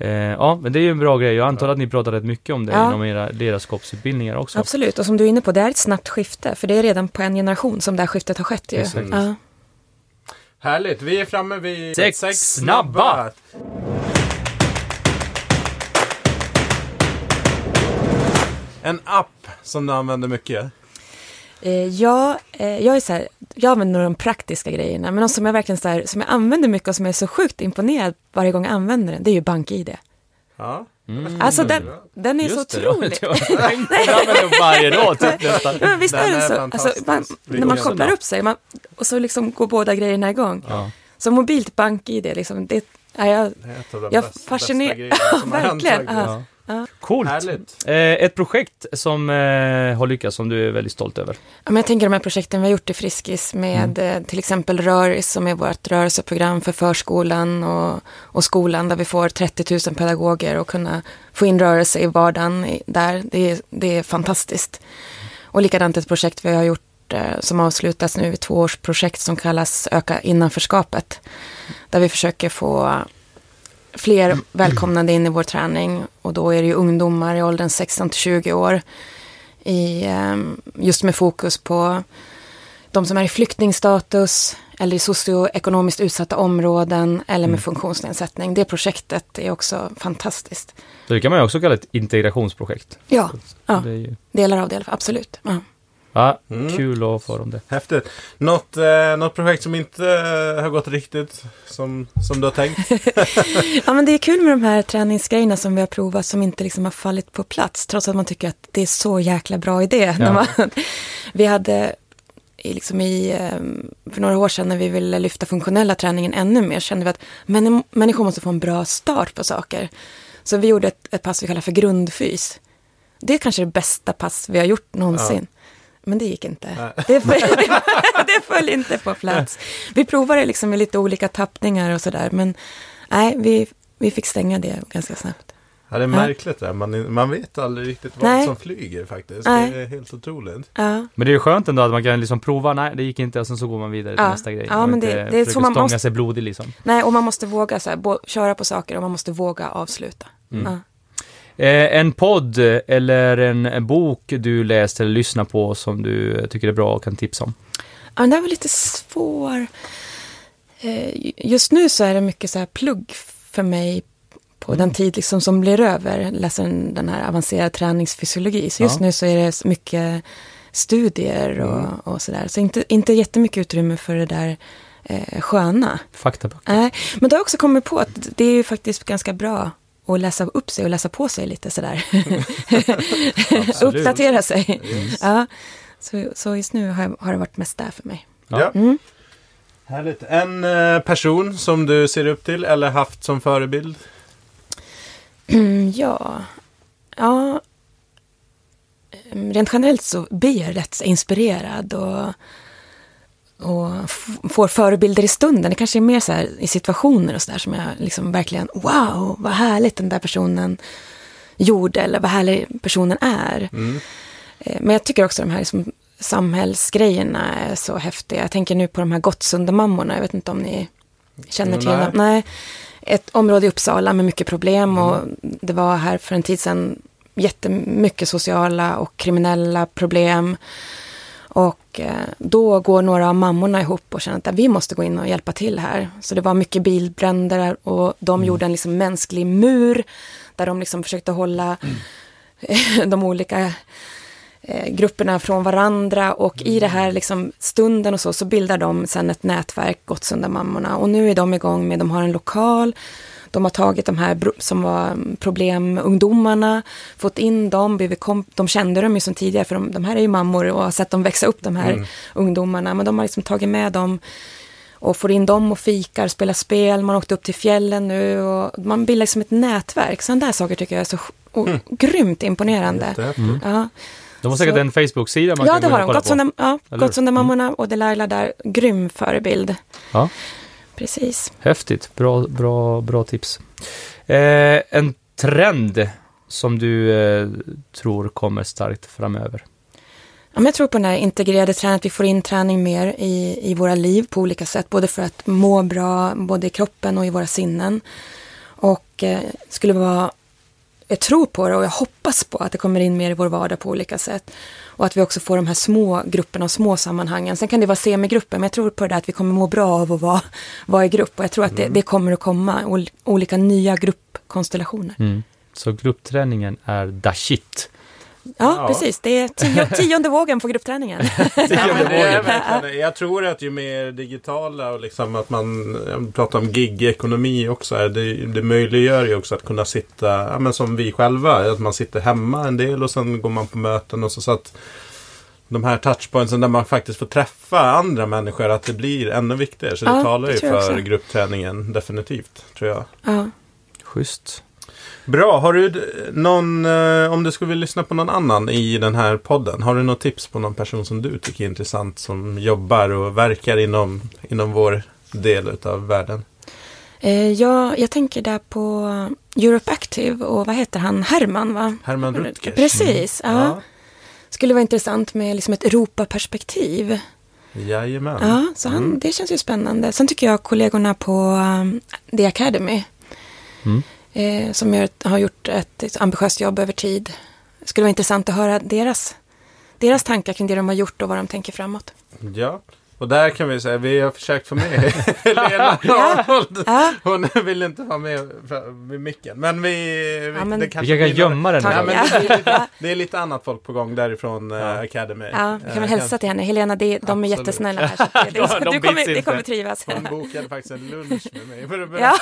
Ja. Eh, ja, men det är ju en bra grej. Jag antar att ni pratar rätt mycket om det Ja. inom era ledarskapsutbildningar också. Absolut, och som du är inne på, det är ett snabbt skifte. För det är redan på en generation som det här skiftet har skett ju. Ja. Härligt, vi är framme vid Sex snabba. En app som du använder mycket. Eh, ja, eh, jag är så här, jag använder nog de praktiska grejerna, men något som jag verkligen så här, som jag använder mycket och som jag är så sjukt imponerad varje gång jag använder den, det är ju BankID. Ja. Alltså den, den är så Mm. Just det, då. otrolig. Jag det använder jag varje dag typ nästan. Ja, men visst Den är det är så? Alltså, man, när man kopplar upp sig man, och så liksom går båda grejerna igång. Ja. Så mobilt BankID, liksom, det är jag, Det är ett av de Jag bästa, fasciner- bästa grejerna som har hänt Verkligen. Ja. Coolt. Härligt. Eh, ett projekt som eh, har lyckats, som du är väldigt stolt över. Ja, men jag tänker de här projekten vi har gjort i Friskis med Mm. eh, till exempel Röris som är vårt rörelseprogram för förskolan och, och skolan där vi får 30 000 pedagoger och kunna få in rörelse i vardagen i, där. Det är, det är fantastiskt. Och likadant ett projekt vi har gjort som avslutas nu, ett tvåårsprojekt som kallas Öka innanförskapet. Där vi försöker få fler välkomnande in i vår träning och då är det ju ungdomar i åldern 16 till 20 år i, ehm, just med fokus på de som är i flyktingstatus eller i socioekonomiskt utsatta områden eller med funktionsnedsättning. Det projektet är också fantastiskt. Så det kan man ju också kalla ett integrationsprojekt. Ja, ja ju, delar av det absolut. Ja. Ja, Mm. kul att få om det. Häftigt. Något, eh, något projekt som inte eh, har gått riktigt som, som du har tänkt? ja, men det är kul med de här träningsgrejerna som vi har provat som inte liksom har fallit på plats, trots att man tycker att det är så jäkla bra idé. När man, vi hade i, liksom i, ehm, för några år sedan när vi ville lyfta funktionella träningen ännu mer, kände vi att män, människor måste få en bra start på saker. Så vi gjorde ett, ett pass vi kallar för grundfys. Det är kanske det bästa pass vi har gjort någonsin. Men det gick inte. Det föll, det, det föll inte på plats. Vi provade liksom med lite olika tappningar och sådär, men nej, vi, vi fick stänga det ganska snabbt. Ja, det är märkligt det här. Man, man vet aldrig riktigt vad Nej. som flyger faktiskt. Nej. Det är helt otroligt. Ja, Men det är ju skönt ändå att man kan liksom prova, nej det gick inte och sen så går man vidare till Ja. nästa grej. Ja, Och men inte det- det är så man stånga måste- sig blodig liksom. nej, och man måste våga så här, bo, köra på saker och man måste våga avsluta. Ja. Eh, en podd eller en, bok du läst eller lyssnar på som du tycker är bra och kan tipsa om? Ja, den där var lite svår. Eh, Just nu så är det mycket så här plugg för mig på den tid liksom som blir över. Läser den, här avancerad träningsfysiologi. Så just Ja. nu så är det mycket studier och, och sådär. Så inte, inte jättemycket utrymme för det där eh, sköna. Faktaböcker. Nej, men då har jag också kommit på att det är ju faktiskt ganska bra att läsa upp sig och läsa på sig lite sådär. Uppdatera sig. Yes. Ja, så, så just nu har, har det varit mest där för mig. Ja. Mm. Härligt. En eh, person som du ser upp till eller haft som förebild? Mm, ja, ja. Mm, Rent generellt så blir jag rätt inspirerad och, och får förebilder i stunden. Det kanske är mer så här i situationer och så där som jag liksom verkligen, wow, vad härligt den där personen gjorde eller vad härlig personen är. Mm. Eh, Men jag tycker också de här liksom samhällsgrejerna är så häftiga. Jag tänker nu på de här Gottsundamammorna, jag vet inte om ni känner till dem. Nej. Ett område i Uppsala med mycket problem och det var här för en tid sedan jättemycket sociala och kriminella problem. Och eh, då går några av mammorna ihop och känner att vi måste gå in och hjälpa till här. Så det var mycket bilbränder och de gjorde en liksom mänsklig mur där de liksom försökte hålla de olika eh, grupperna från varandra och i det här liksom stunden och så, så bildar de sen ett nätverk, Gottsunda mammorna. Och nu är de igång med, de har en lokal, de har tagit de här som var mm, problemungdomarna, fått in dem, blivit komp- de kände dem ju som tidigare, för de, de här är ju mammor och har sett dem växa upp, de här ungdomarna, men de har liksom tagit med dem och får in dem och fikar, spelar spel, man åkte upp till fjällen nu och man bildar liksom ett nätverk. Sådana där saker tycker jag är så och, grymt imponerande. Jättehäftigt. Ja. De har säkert Så- en Facebook-sida man Ja, kan det gå in har och de. kolla på. Ja, Eller hur? Gottsunda mammorna och Delilah där, grym förebild. Ja. Precis. Häftigt, bra, bra, bra tips. Eh, en trend som du eh, tror kommer starkt framöver? Ja, jag tror på den här integrerade träningen, att vi får in träning mer i, i våra liv på olika sätt, både för att må bra, både i kroppen och i våra sinnen. Och eh, skulle vara, jag tror på det och jag hoppas på att det kommer in mer i vår vardag på olika sätt. Och att vi också får de här små grupperna och små sammanhangen. Sen kan det vara semigrupper, men jag tror på det där att vi kommer må bra av att vara, vara i grupp. Och jag tror att det, det kommer att komma, ol, olika nya gruppkonstellationer. Mm. Så gruppträningen är the shit. Ja, Ja. precis. Det är tio, tionde vågen på gruppträningen. Verkligen det. Jag tror att ju mer digitala och liksom att man pratar om gig-ekonomi också. Det, det möjliggör ju också att kunna sitta, ja, men som vi själva, att man sitter hemma en del och sen går man på möten och så. så att de här touchpointsen där man faktiskt får träffa andra människor, att det blir ännu viktigare. Så det Ja, talar det ju tror jag för gruppträningen definitivt, tror jag. Ja. Schysst. Bra, har du d- någon, eh, om du skulle vilja lyssna på någon annan i den här podden, har du något tips på någon person som du tycker är intressant som jobbar och verkar inom, inom vår del av världen? Eh, ja, jag tänker där på Europe Active och vad heter han, Herman va? Herman Rutgers? Precis, ja. Ja, Skulle vara intressant med liksom ett Europaperspektiv. jajamän. Ja, så han, Mm. det känns ju spännande. Sen tycker jag kollegorna på um, The Academy, Mm eh, som gör, har gjort ett, ett ambitiöst jobb över tid. Det skulle vara intressant att höra deras, deras tankar kring det de har gjort och vad de tänker framåt. Ja, och där kan vi säga, vi har försökt få med Helena Ja. Arnold. Ja, Hon vill inte vara med vid micken. Men vi... vi Ja, men- det Vi kanske kan blir gömma den. Ja, här. men det, är lite, Ja. det är lite annat folk på gång därifrån eh, Academy. ja, vi kan väl Eh, hälsa till henne. Helena, det, de är Absolut. jättesnälla här. Det, det, De du, kommer, inte. kommer trivas. Hon bokade faktiskt en lunch med mig. För att Ja,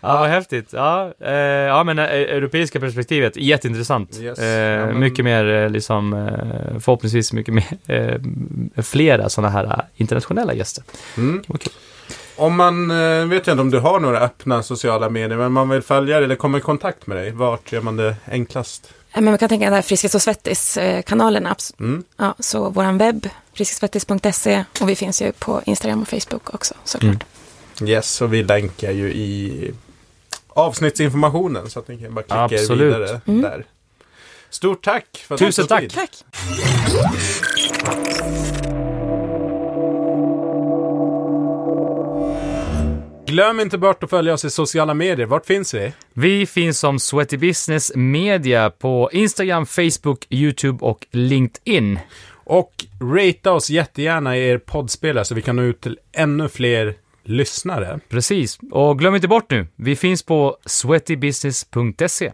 Ja, vad häftigt. Ja, eh, ja men eh, europeiska perspektivet, jätteintressant. Yes. Eh, Ja, men- Mycket mer eh, liksom, eh, förhoppningsvis mycket mer, eh, flera sådana här internationella gäster. Mm. Okej. Om man, vet jag inte om du har några öppna sociala medier, men man vill följa dig eller komma i kontakt med dig. Vart gör man det enklast? men man kan tänka den här Friskis och Svettis-kanalen. Mm. Ja, så våran webb, friskisvettis.se och vi finns ju på Instagram och Facebook också såklart. Mm. Yes, och vi länkar ju i avsnittsinformationen så att ni kan bara klicka er Absolut. vidare Mm. där. Stort tack för att Tusen tack. tid. Tack! Glöm inte bort att följa oss i sociala medier. Vart finns vi? Vi finns som Sweaty Business Media på Instagram, Facebook, YouTube och LinkedIn. Och ratea oss jättegärna i er poddspelare så vi kan nå ut till ännu fler lyssnare. Precis. Och glöm inte bort nu, vi finns på sweatybusiness.se.